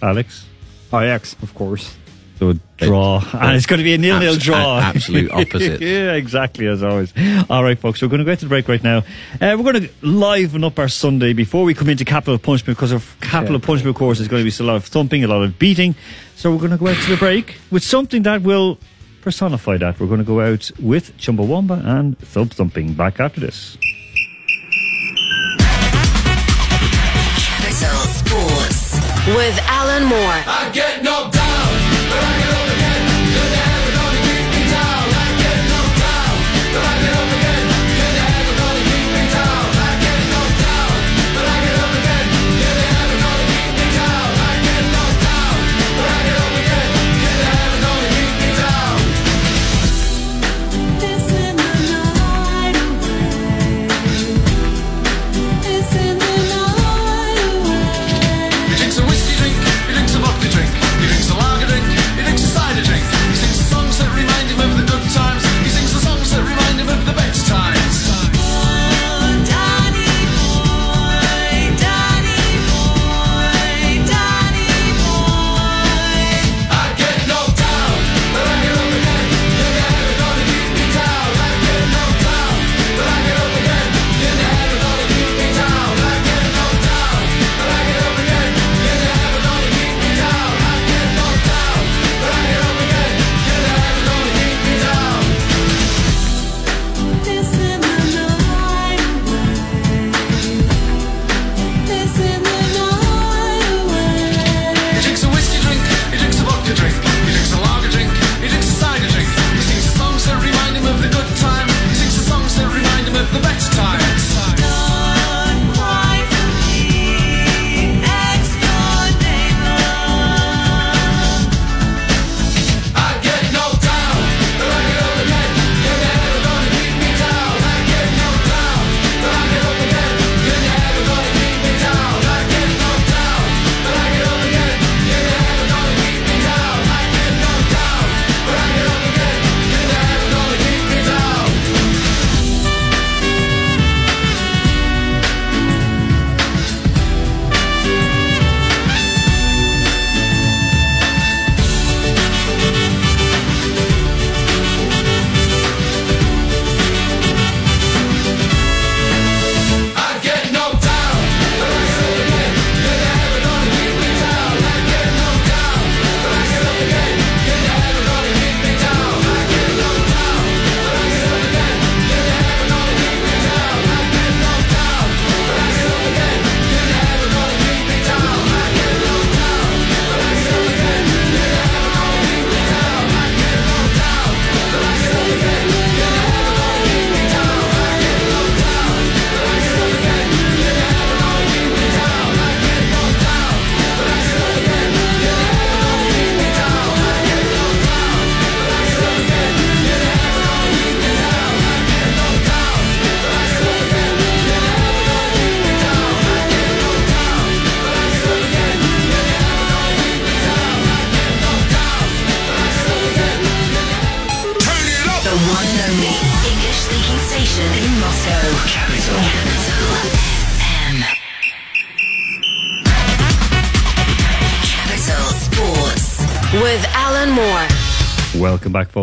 Speaker 2: Alex?
Speaker 5: Ajax, of course.
Speaker 2: So draw, [LAUGHS] and it's going to be a nil-nil
Speaker 3: Abs-
Speaker 2: draw.
Speaker 3: a- absolute [LAUGHS] opposite.
Speaker 2: yeah, exactly as always. All right, folks, we're going to go out to the break right now. Uh, we're going to liven up our Sunday before we come into Capital Punishment because of Capital Punishment, of course, is going to be a lot of thumping, a lot of beating. So we're going to go out to the break with something that will personify that. We're going to go out with Chumbawamba and Thump Thumping. Back after this.
Speaker 10: Capital Sports with Alan Moore.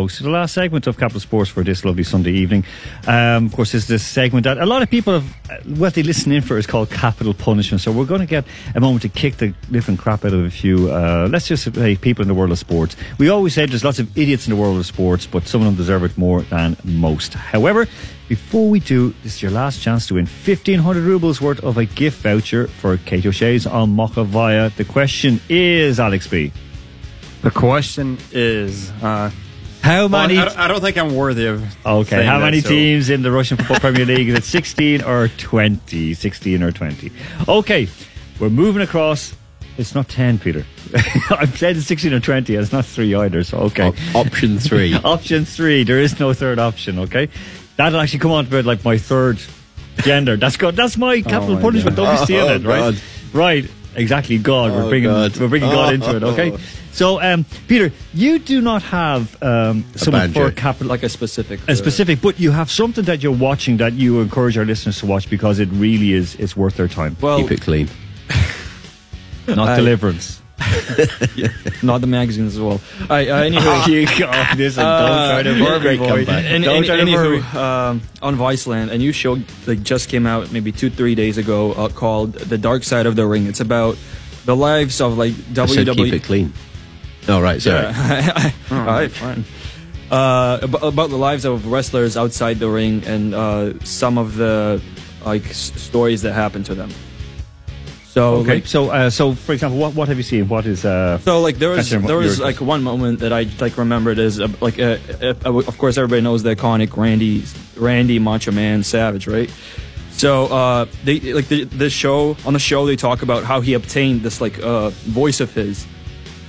Speaker 2: To the last segment of Capital Sports for this lovely Sunday evening. Um, of course, this is this segment that a lot of people have, uh, what they listen in for is called Capital Punishment. So we're going to get a moment to kick the living crap out of a few, uh, let's just say, people in the world of sports. We always say there's lots of idiots in the world of sports, but some of them deserve it more than most. However, before we do, this is your last chance to win 1500 rubles worth of a gift voucher for Kate O'Shea's on Mokhovaya. The question is, Alex B.
Speaker 5: The question is, uh,
Speaker 2: how many?
Speaker 5: Well, I, don't- I don't think I'm worthy of.
Speaker 2: Okay,
Speaker 5: saying
Speaker 2: how
Speaker 5: that,
Speaker 2: many
Speaker 5: so-
Speaker 2: teams in the Russian Football Premier [LAUGHS] League? Is it 16 or 20? 16 or 20. Okay, we're moving across. It's not 10, Peter. [LAUGHS] I've said 16 or 20. It's not three either, so okay.
Speaker 3: option three. [LAUGHS]
Speaker 2: option three. There is no third option, okay? That'll actually come on to about like my third gender. That's good. That's my oh capital
Speaker 5: my
Speaker 2: punishment.
Speaker 5: God.
Speaker 2: Don't be
Speaker 3: Oh,
Speaker 2: stealing it, right?
Speaker 3: God.
Speaker 2: Right. Exactly. God. we're
Speaker 3: Oh,
Speaker 2: bringing
Speaker 3: God.
Speaker 2: we're bringing God into it, okay?
Speaker 3: Oh.
Speaker 2: So, um, Peter, you do not have um, someone
Speaker 3: banjo.
Speaker 2: for capital
Speaker 4: Like a specific.
Speaker 2: a specific, but you have something that you're watching that you encourage our listeners to watch because it really is it's worth their time.
Speaker 4: well,
Speaker 3: Keep it clean. [LAUGHS]
Speaker 2: Not
Speaker 4: I-
Speaker 2: Deliverance. [LAUGHS]
Speaker 4: not the magazines as well. I, uh, anyway, [LAUGHS]
Speaker 2: Oh, you go. Listen,
Speaker 4: Uh,
Speaker 2: don't try to
Speaker 4: yeah,
Speaker 2: great
Speaker 4: boy. And,
Speaker 2: don't
Speaker 4: and,
Speaker 2: try to worry.
Speaker 4: anywho, um, on Viceland, a new show like just came out maybe two three days ago uh, called The Dark Side of the Ring. It's about the lives of like
Speaker 3: I said keep
Speaker 4: WWE.
Speaker 3: it clean. Oh, right, sorry. [LAUGHS]
Speaker 4: All right, fine. Uh, about, about the lives of wrestlers outside the ring and uh, some of the like s- stories that happen to them. So
Speaker 2: Okay,
Speaker 4: like,
Speaker 2: so uh, so for example, what what have you seen? What is uh?
Speaker 4: So like there was there was like one moment that I like remembered is uh, like uh, uh, uh, of course everybody knows the iconic Randy Randy Macho Man Savage right. So uh, they like the, the show on the show they talk about how he obtained this like uh, voice of his.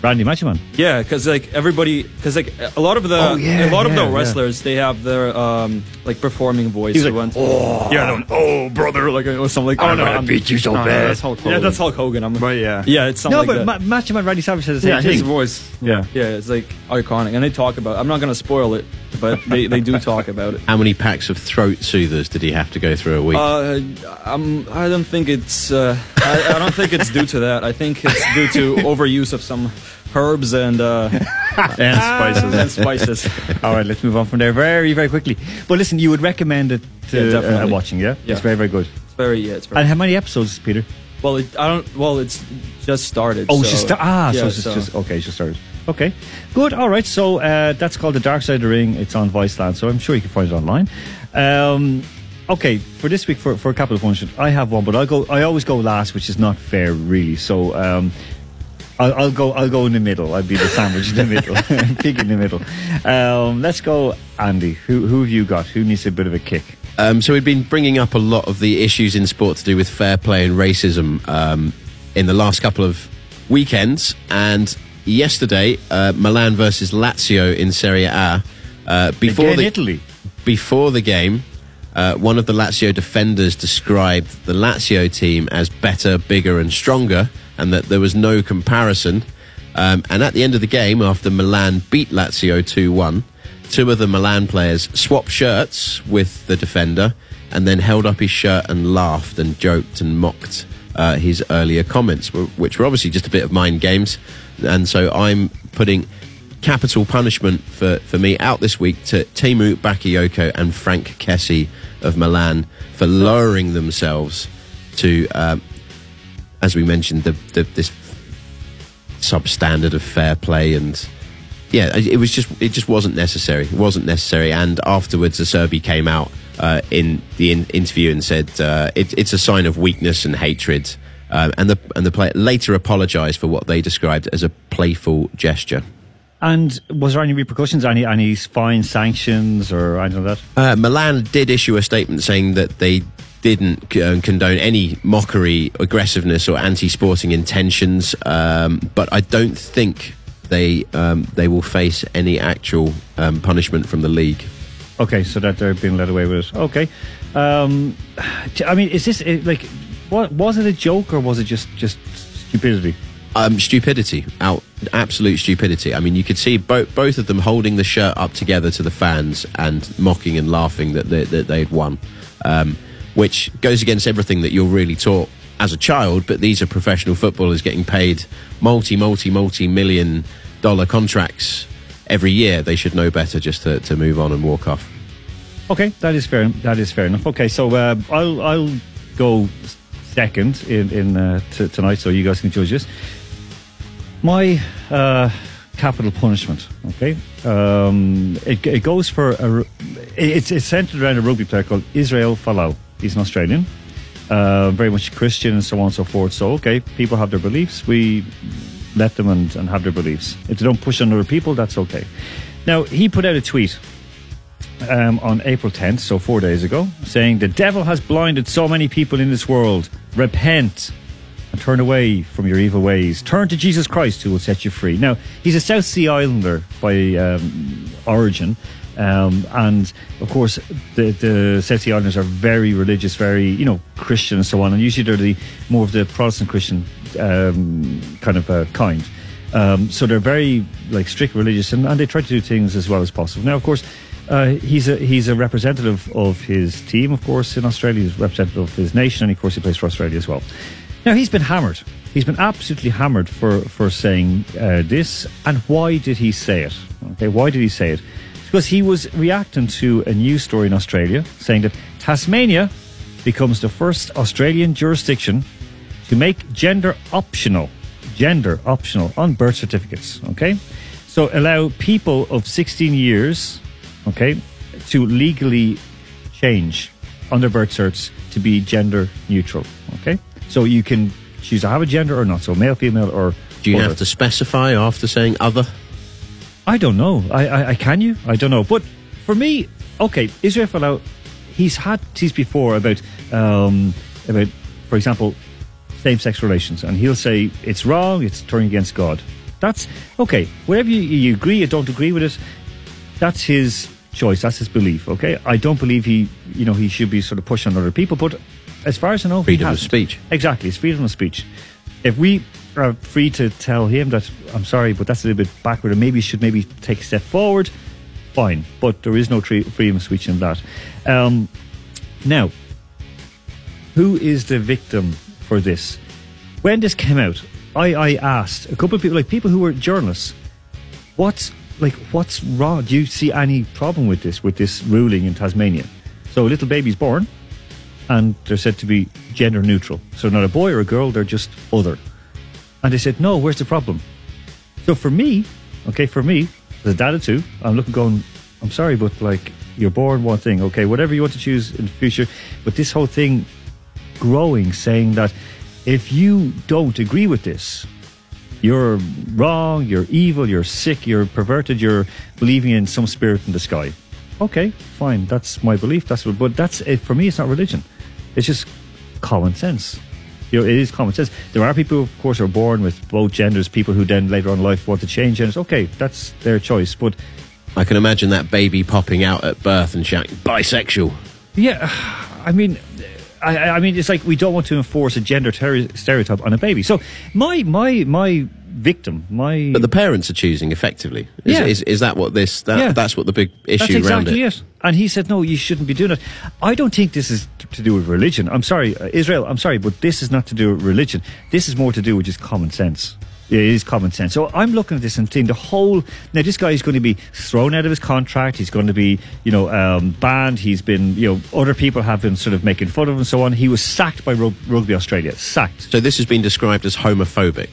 Speaker 2: Randy Machoman.
Speaker 4: Yeah, because like everybody, because like a lot of the
Speaker 2: Oh, yeah,
Speaker 4: a lot of
Speaker 2: yeah,
Speaker 4: the
Speaker 2: yeah.
Speaker 4: wrestlers they have their um like performing voice.
Speaker 2: He's like,
Speaker 4: who went-
Speaker 2: "Oh."
Speaker 4: yeah, no, oh brother, like or something like.
Speaker 2: I'm
Speaker 4: oh no,
Speaker 2: gonna
Speaker 4: I'm-
Speaker 2: beat you so
Speaker 5: No, no,
Speaker 2: bad.
Speaker 5: that's Hulk
Speaker 4: Yeah, that's Hulk Hogan. I'm,
Speaker 5: But yeah.
Speaker 4: yeah, it's something
Speaker 2: no,
Speaker 4: like
Speaker 2: but
Speaker 4: that.
Speaker 2: Ma- Macho Man Randy Savage says the same
Speaker 5: Yeah,
Speaker 2: thing.
Speaker 5: his voice. Yeah.
Speaker 4: Yeah, it's like iconic, and they talk about. I'm not gonna spoil it, but they, they do talk about it. [LAUGHS]
Speaker 3: How many packs of throat soothers did he have to go through a week?
Speaker 4: Uh, I'm, I don't think it's. Uh, I, I don't think it's due to that. I think it's due to [LAUGHS] overuse of some herbs and uh,
Speaker 5: And [LAUGHS] spices.
Speaker 4: and spices.
Speaker 2: All right, let's move on from there very very quickly. But listen, you would recommend it
Speaker 4: Yeah,
Speaker 2: to uh, watching, yeah?
Speaker 4: Yeah.
Speaker 2: It's very very good.
Speaker 4: It's very yeah. It's very.
Speaker 2: And how many episodes, Peter?
Speaker 4: well, it, I don't. Well, it's just started.
Speaker 2: Oh,
Speaker 4: so,
Speaker 2: it's just ah,
Speaker 4: yeah,
Speaker 2: so it's just okay, it's just started. Okay, good. All right, so uh, that's called the Dark Side of the Ring. It's on Viceland, so I'm sure you can find it online. Um, okay, for this week for for a Capital Punishment, I have one, but I'll go. I always go last, which is not fair, really. So. Um, I'll, I'll go. I'll go in the middle. I'll be the sandwich in the middle, [LAUGHS] [LAUGHS] pig in the middle. Um, let's go, Andy. Who who have you got? Who needs a bit of a kick?
Speaker 3: Um, so we've been bringing up a lot of the issues in sport to do with fair play and racism um, in the last couple of weekends. And yesterday, uh, Milan versus Lazio in Serie A. Uh, before
Speaker 2: Again,
Speaker 3: the
Speaker 2: Italy.
Speaker 3: before the game, uh, one of the Lazio defenders described the Lazio team as better, bigger, and stronger, and that there was no comparison. Um, and at the end of the game, after Milan beat Lazio 2 1, two of the Milan players swapped shirts with the defender and then held up his shirt and laughed and joked and mocked uh, his earlier comments, which were obviously just a bit of mind games. And so I'm putting capital punishment for, for me out this week to Tiémoué Bakayoko and Franck Kessié of Milan for lowering themselves to, um, as we mentioned, the, the, this substandard of fair play and yeah, it was just it just wasn't necessary. It wasn't necessary. And afterwards, Acerbi came out uh, in the in- interview and said uh, it, it's a sign of weakness and hatred. Uh, and the and the player later apologised for what they described as a playful gesture.
Speaker 2: And was there any repercussions? Any any fine sanctions or anything like that?
Speaker 3: Uh, Milan did issue a statement saying that they didn't uh, condone any mockery, aggressiveness, or anti-sporting intentions, um, but I don't think they um, they will face any actual um, punishment from the league.
Speaker 2: Okay, so that they're being led away with it. Okay, um, I mean, is this like, what was it a joke or was it just just stupidity?
Speaker 3: Um, stupidity, out absolute stupidity. I mean, you could see both both of them holding the shirt up together to the fans and mocking and laughing that they, that they'd won, um, which goes against everything that you're really taught as a child. But these are professional footballers getting paid multi, multi, multi million dollar contracts every year, they should know better just to, to move on and walk off.
Speaker 2: Okay, that is fair. That is fair enough. Okay, so uh, I'll I'll go second in in uh, t- tonight, so you guys can judge this. My uh, capital punishment. Okay, um, it, it goes for a. it's it's centered around a rugby player called Israel Folau. He's an Australian, uh, very much Christian and so on and so forth. So okay, people have their beliefs. We let them and, and have their beliefs. If they don't push on other people, that's okay. Now he put out a tweet um, on April 10th, so four days ago, saying, The devil has blinded so many people in this world. Repent and turn away from your evil ways. Turn to Jesus Christ, who will set you free. Now, he's a South Sea Islander by um, origin. Um, and of course, the, the South Islanders are very religious, very you know Christian and so on. And usually they're the more of the Protestant Christian um, kind of uh, kind. Um, so they're very like strict religious, and, and they try to do things as well as possible. Now, of course, uh, he's a he's a representative of his team, of course, in Australia. He's a representative of his nation, and of course, he plays for Australia as well. Now, he's been hammered. He's been absolutely hammered for for saying uh, this. And why did he say it? Okay, why did he say it? Because he was reacting to a news story in Australia saying that Tasmania becomes the first Australian jurisdiction to make gender optional, gender optional on birth certificates. Okay, so allow people of 16 years, okay, to legally change on their birth certs to be gender neutral. Okay, so you can choose to have a gender or not. So male, female, or
Speaker 3: Do you
Speaker 2: other.
Speaker 3: have to specify after saying other?
Speaker 2: I don't know. I, I, I can you? I don't know. But for me, okay, Israel Folau, he's had teas before about um, about, for example, same-sex relations, and he'll say it's wrong, it's turning against God. That's okay. Whatever you, you agree or don't agree with it, that's his choice. That's his belief. Okay, I don't believe he, you know, he should be sort of pushing on other people. But as far as I know,
Speaker 3: Freedom of speech.
Speaker 2: Exactly, it's freedom of speech. If we are free to tell him that I'm sorry, but that's a little bit backward, and maybe you should maybe take a step forward, fine. But there is no tre- freedom of speech in that. Um, now, who is the victim for this? When this came out, I, I asked a couple of people, like people who were journalists, what's like what's wrong? Do you see any problem with this with this ruling in Tasmania? So a little baby's born, and they're said to be gender neutral. So not a boy or a girl, they're just other. And they said, no, where's the problem? So for me, okay, for me, as a dad of two, I'm looking going, I'm sorry, but like you're born one thing, okay, whatever you want to choose in the future, but this whole thing growing saying that if you don't agree with this, you're wrong, you're evil, you're sick, you're perverted, you're believing in some spirit in the sky. Okay, fine, that's my belief. That's what, but that's it for me. It's not religion. It's just common sense. You know, it is common sense. There are people, of course, who are born with both genders. People who then later on in life want to change genders. Okay, that's their choice. But
Speaker 3: I can imagine that baby popping out at birth and shouting bisexual.
Speaker 2: Yeah, I mean, I, I mean, it's like we don't want to enforce a gender ter- stereotype on a baby. So my my my victim, my
Speaker 3: But the parents are choosing effectively. Is,
Speaker 2: Yeah.
Speaker 3: is, is that what this? That,
Speaker 2: Yeah.
Speaker 3: That's what the big issue
Speaker 2: That's exactly
Speaker 3: around it.
Speaker 2: it. And he said, no, you shouldn't be doing it. I don't think this is t- to do with religion. I'm sorry, uh, Israel, I'm sorry, but this is not to do with religion. This is more to do with just common sense. Yeah, it is common sense. So I'm looking at this and thinking the whole. Now, this guy is going to be thrown out of his contract. He's going to be, you know, um, banned. He's been, you know, other people have been sort of making fun of him and so on. He was sacked by Rug- Rugby Australia. Sacked.
Speaker 3: So this has been described as homophobic.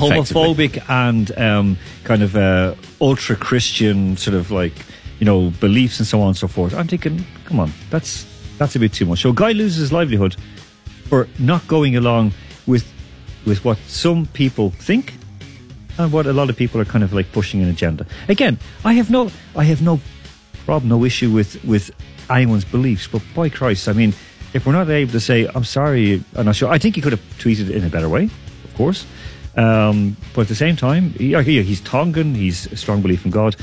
Speaker 2: Homophobic and um, kind of uh, ultra Christian sort of like you know beliefs and so on and so forth. I'm thinking, come on, that's that's a bit too much. So a guy loses his livelihood for not going along with with what some people think and what a lot of people are kind of like pushing an agenda. Again, I have no I have no problem, no issue with with anyone's beliefs, but by Christ, I mean, if we're not able to say, I'm sorry, I'm not sure, I think he could have tweeted it in a better way, of course. Um, but at the same time, he, yeah, he's Tongan, he's a strong belief in God,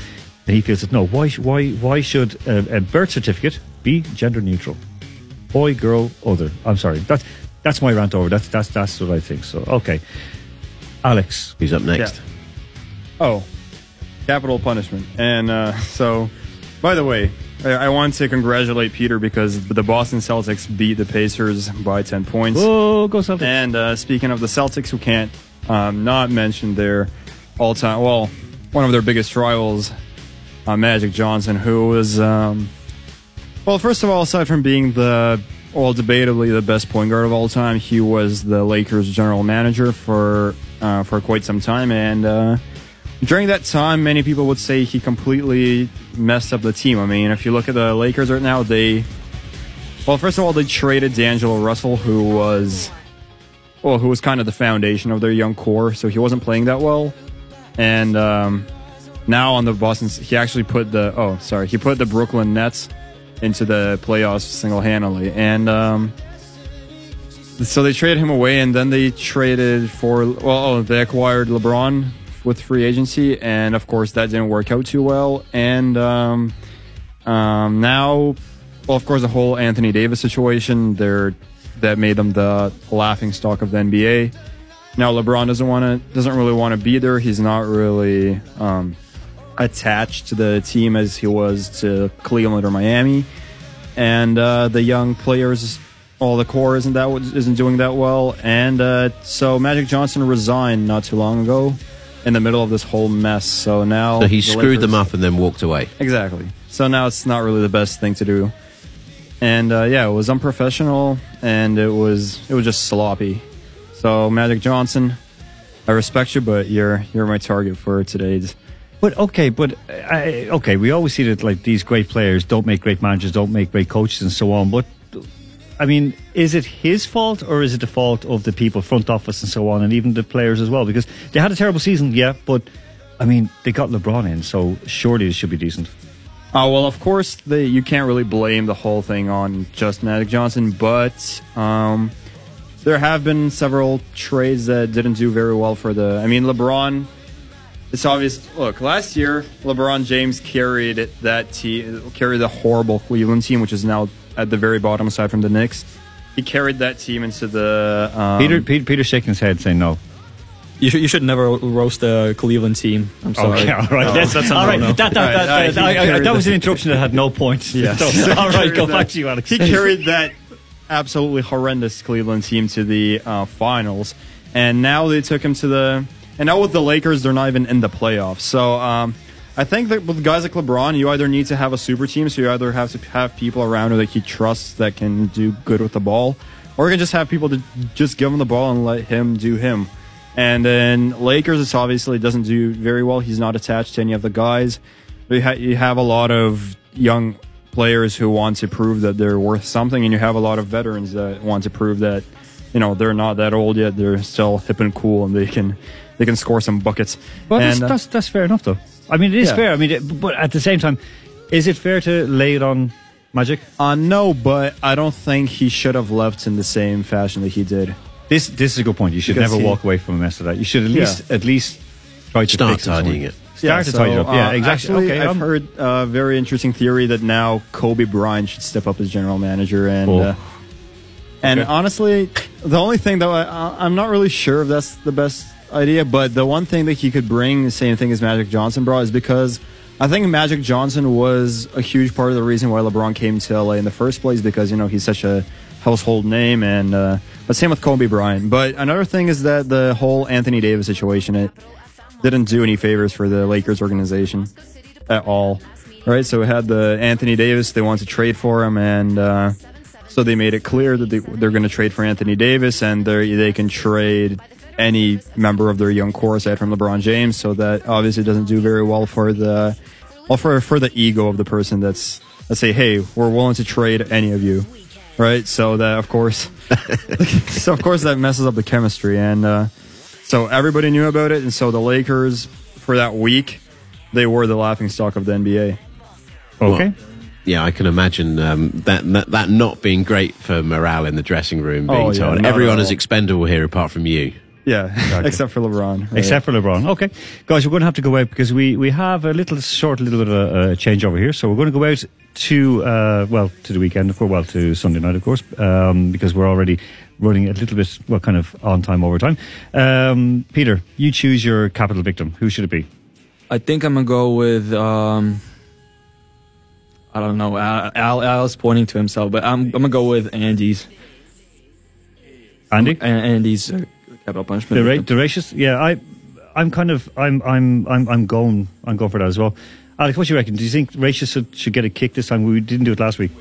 Speaker 2: and he feels that no, why, why, why should a, a birth certificate be gender neutral? Boy, girl, other. I'm sorry. That's that's my rant over. That's that's that's what I think. So okay, Alex,
Speaker 3: who's up next?
Speaker 5: Oh, capital punishment. And uh, [LAUGHS] so, by the way, I, I want to congratulate Peter because the Boston Celtics beat the Pacers by 10 points.
Speaker 2: Oh, go Celtics.
Speaker 5: And uh, speaking of the Celtics, who can't um, not mentioned their all time, well, one of their biggest rivals uh, Magic Johnson, who was, um, well, first of all, aside from being the, well, debatably the best point guard of all time, he was the Lakers general manager for uh, for quite some time, and uh, during that time, many people would say he completely messed up the team. I mean, if you look at the Lakers right now, they, well, first of all, they traded D'Angelo Russell, who was, well, who was kind of the foundation of their young core, so he wasn't playing that well, and um, now on the Boston, he actually put the, oh, sorry, he put the Brooklyn Nets into the playoffs single handedly, and. Um, so they traded him away, and then they traded for well, oh, they acquired LeBron with free agency, and of course that didn't work out too well. And um, um, now, well, of course, the whole Anthony Davis situation there that made them the laughing stock of the NBA. Now LeBron doesn't want to doesn't really want to be there. He's not really um, attached to the team as he was to Cleveland or Miami, and uh, the young players all the core isn't that isn't doing that well, and uh, so Magic Johnson resigned not too long ago in the middle of this whole mess. So now
Speaker 3: So he
Speaker 5: the
Speaker 3: screwed them up and then walked away.
Speaker 5: Exactly. So now it's not really the best thing to do, and uh, yeah, it was unprofessional and it was it was just sloppy. So Magic Johnson, I respect you, but you're you're my target for today's.
Speaker 2: But okay, but uh, okay, we always see that like these great players don't make great managers, don't make great coaches, and so on. But I mean, is it his fault or is it the fault of the people, front office, and so on, and even the players as well? Because they had a terrible season, yeah, but I mean, they got LeBron in, so surely it should be decent.
Speaker 5: Oh well, of course, they, you can't really blame the whole thing on just Magic Johnson, but um, there have been several trades that didn't do very well for the. I mean, LeBron. It's obvious. Look, last year LeBron James carried that team, carried the horrible Cleveland team, which is now at the very bottom, aside from the Knicks. He carried that team into the. Um,
Speaker 2: Peter, Peter, Peter shaking his head, saying no.
Speaker 4: You should, you should never roast a Cleveland team. I'm sorry.
Speaker 2: Okay, all right.
Speaker 4: No,
Speaker 2: That's,
Speaker 4: that's
Speaker 2: all right.
Speaker 4: no-no.
Speaker 2: That, that,
Speaker 5: All right,
Speaker 2: that,
Speaker 5: all right,
Speaker 2: that-
Speaker 5: he
Speaker 2: I- I- that was an interruption that had no point. [LAUGHS]
Speaker 5: Yes.
Speaker 2: So, all right, go
Speaker 5: Carried
Speaker 2: back to you, Alex.
Speaker 5: He carried that absolutely horrendous Cleveland team to the uh, finals, and now they took him to the. And now with the Lakers, they're not even in the playoffs. So um, I think that with guys like LeBron, you either need to have a super team, so you either have to have people around who that he trusts that can do good with the ball, or you can just have people to just give him the ball and let him do him. And then Lakers, it's obviously doesn't do very well. He's not attached to any of the guys. You, ha- you have a lot of young players who want to prove that they're worth something, and you have a lot of veterans that want to prove that you know they're not that old yet. They're still hip and cool, and they can they can score some buckets.
Speaker 2: Well, that's,
Speaker 5: and, uh,
Speaker 2: that's, that's fair enough, though. I mean, it is
Speaker 5: Yeah.
Speaker 2: fair. I mean, it, but at the same time, is it fair to lay it on Magic?
Speaker 5: uh, no, but I don't think he should have left in the same fashion that he did.
Speaker 2: This this is a good point. You should
Speaker 5: Because
Speaker 2: never
Speaker 5: he-
Speaker 2: walk away from a mess of that. You should at
Speaker 5: Yeah.
Speaker 2: least at least try to
Speaker 3: Start tidying it.
Speaker 2: Start to tidy it up. Yeah,
Speaker 5: uh,
Speaker 2: exactly.
Speaker 5: Actually,
Speaker 2: okay,
Speaker 5: I've
Speaker 2: I'm-
Speaker 5: heard a very interesting theory that now Kobe Bryant should step up as general manager, and
Speaker 2: Oh.
Speaker 5: uh, and
Speaker 2: Okay.
Speaker 5: honestly, the only thing though, I, I'm not really sure if that's the best idea, but the one thing that he could bring, the same thing as Magic Johnson brought, is because I think Magic Johnson was a huge part of the reason why LeBron came to LA in the first place, because you know he's such a household name, and uh, but same with Kobe Bryant. But another thing is that the whole Anthony Davis situation, it didn't do any favors for the Lakers organization at all. Right, so we had the Anthony Davis. They wanted to trade for him, and uh, so they made it clear that they, they're going to trade for Anthony Davis, and they can trade any member of their young core aside from LeBron James. So that obviously doesn't do very well for the well for for the ego of the person that's let's say, hey, we're willing to trade any of you, right? So that of course, [LAUGHS] so of course that messes up the chemistry, and uh, so everybody knew about it, and so the Lakers for that week they were the laughing stock of the NBA.
Speaker 2: okay.
Speaker 3: Yeah, I can imagine um, that, that that not being great for morale in the dressing room. Being
Speaker 5: Oh, yeah,
Speaker 3: told everyone is expendable here apart from you.
Speaker 5: Yeah, [LAUGHS] except for LeBron. right?
Speaker 2: Except for LeBron. Okay. Guys, we're going to have to go out because we, we have a little short, little bit of a, a change over here. So we're going to go out to, uh, well, to the weekend, of course, well, to Sunday night, of course, um, because we're already running a little bit, well, kind of on time, over time. Um, Peter, you choose your capital victim. Who should it be?
Speaker 4: I think I'm gonna go with. Um, I don't know. Al, Al, Al's pointing to himself, but I'm, I'm gonna go with Andy's.
Speaker 2: Andy?
Speaker 4: Andy's uh, capital punishment.
Speaker 2: The, ra-
Speaker 4: victim.
Speaker 2: the racist? Yeah, I, I'm kind of, I'm, I'm, I'm, I'm going, I'm going for that as well. Alex, what do you reckon? Do you think racists should, should get a kick this time? We didn't do it last week.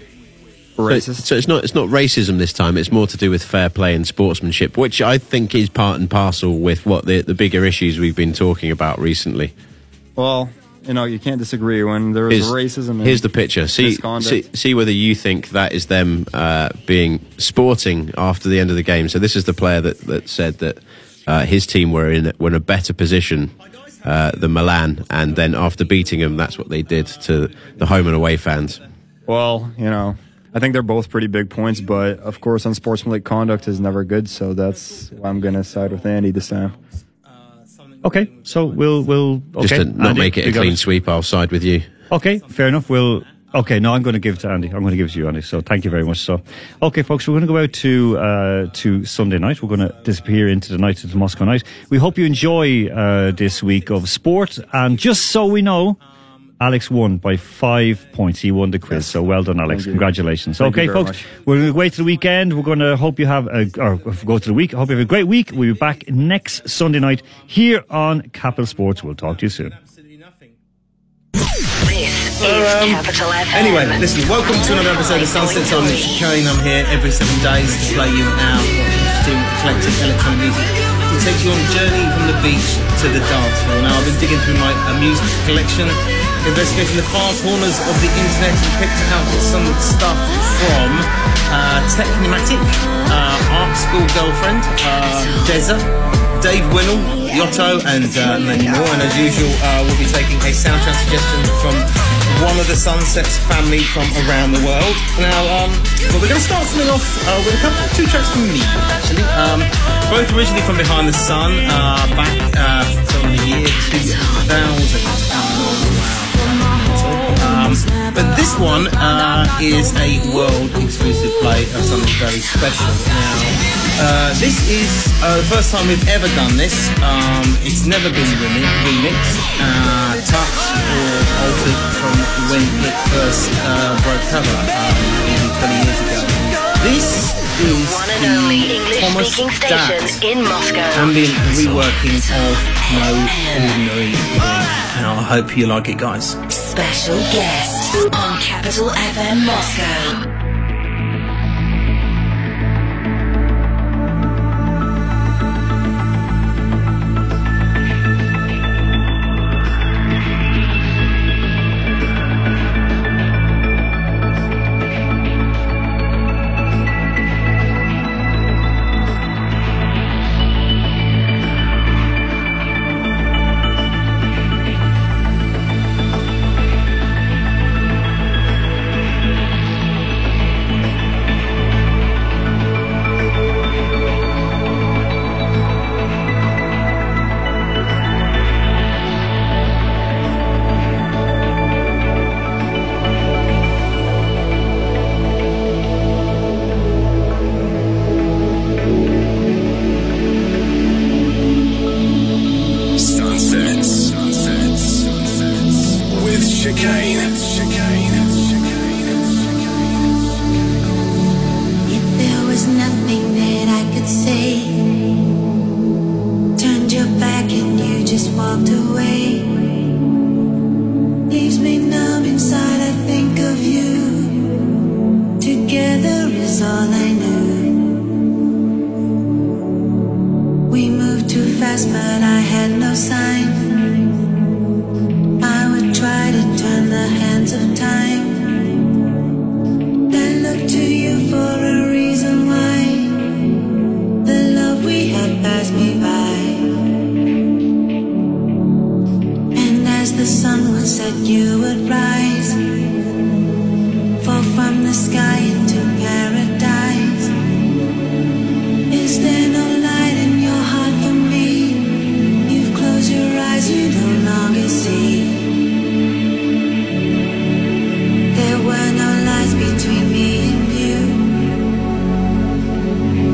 Speaker 3: So, so it's not it's not racism this time. It's more to do with fair play and sportsmanship, which I think is part and parcel with what the the bigger issues we've been talking about recently.
Speaker 5: Well, you know, you can't disagree when there is racism.
Speaker 3: Here's the picture. See, see, see whether you think that is them uh, being sporting after the end of the game. So this is the player that, that said that uh, his team were in were in a better position uh, than Milan, and then after beating them, that's what they did to the home and away fans.
Speaker 5: Well, you know, I think they're both pretty big points, but of course, unsportsmanlike conduct is never good. So that's why I'm going to side with Andy this time.
Speaker 2: Okay, so we'll we'll okay.
Speaker 3: Just to not
Speaker 2: Andy,
Speaker 3: make it a
Speaker 2: got
Speaker 3: clean sweep, I'll side with you.
Speaker 2: Okay, fair enough. We'll. Okay, no, I'm going to give it to Andy. I'm going to give it to you, Andy. So thank you very much. So, okay, folks, we're going to go out to uh, to Sunday night. We're going to disappear into the night of the Moscow night. We hope you enjoy uh, this week of sport. And just so we know, Alex won by five points. He won the quiz. So well done, Alex. Congratulations.
Speaker 5: Thank
Speaker 2: okay, folks,
Speaker 5: much.
Speaker 2: we're going to wait to the weekend. We're going to hope you have a or go to the week. I hope you have a great week. We'll be back next Sunday night here on Capital Sports. We'll talk to you soon.
Speaker 11: Um, Anyway, listen, welcome to another episode of Sunsets. I'm Richard I'm here every seven days to play you our interesting, eclectic electronic music. To take you on a journey from the beach to the dance floor. Now, I've been digging through my uh, music collection, investigating the far corners of the internet and picked out some stuff from uh, Technimatic, uh, Art School Girlfriend, uh, Deza, Dave Winnell, Yotto, and uh, many more. And as usual, uh, we'll be taking a soundtrack suggestion from one of the Sunsets family from around the world. Now, um, well, we're going to start something off uh, with a couple, two tracks from me, actually. Um, both originally from Behind the Sun, uh, back uh, from the year 2000. Um, but this one uh, is a world exclusive play of something very special. Now, uh, this is uh, the first time we've ever done this. Um, it's never been remi- remixed, uh, touched, or altered from when it first uh, broke cover um, nearly 20 years ago. This is
Speaker 1: One and
Speaker 11: the
Speaker 1: only English-speaking station in Moscow.
Speaker 11: ambient reworking of No Ordinary. And I hope you like it, guys.
Speaker 1: Special guest on Capital FM Moscow.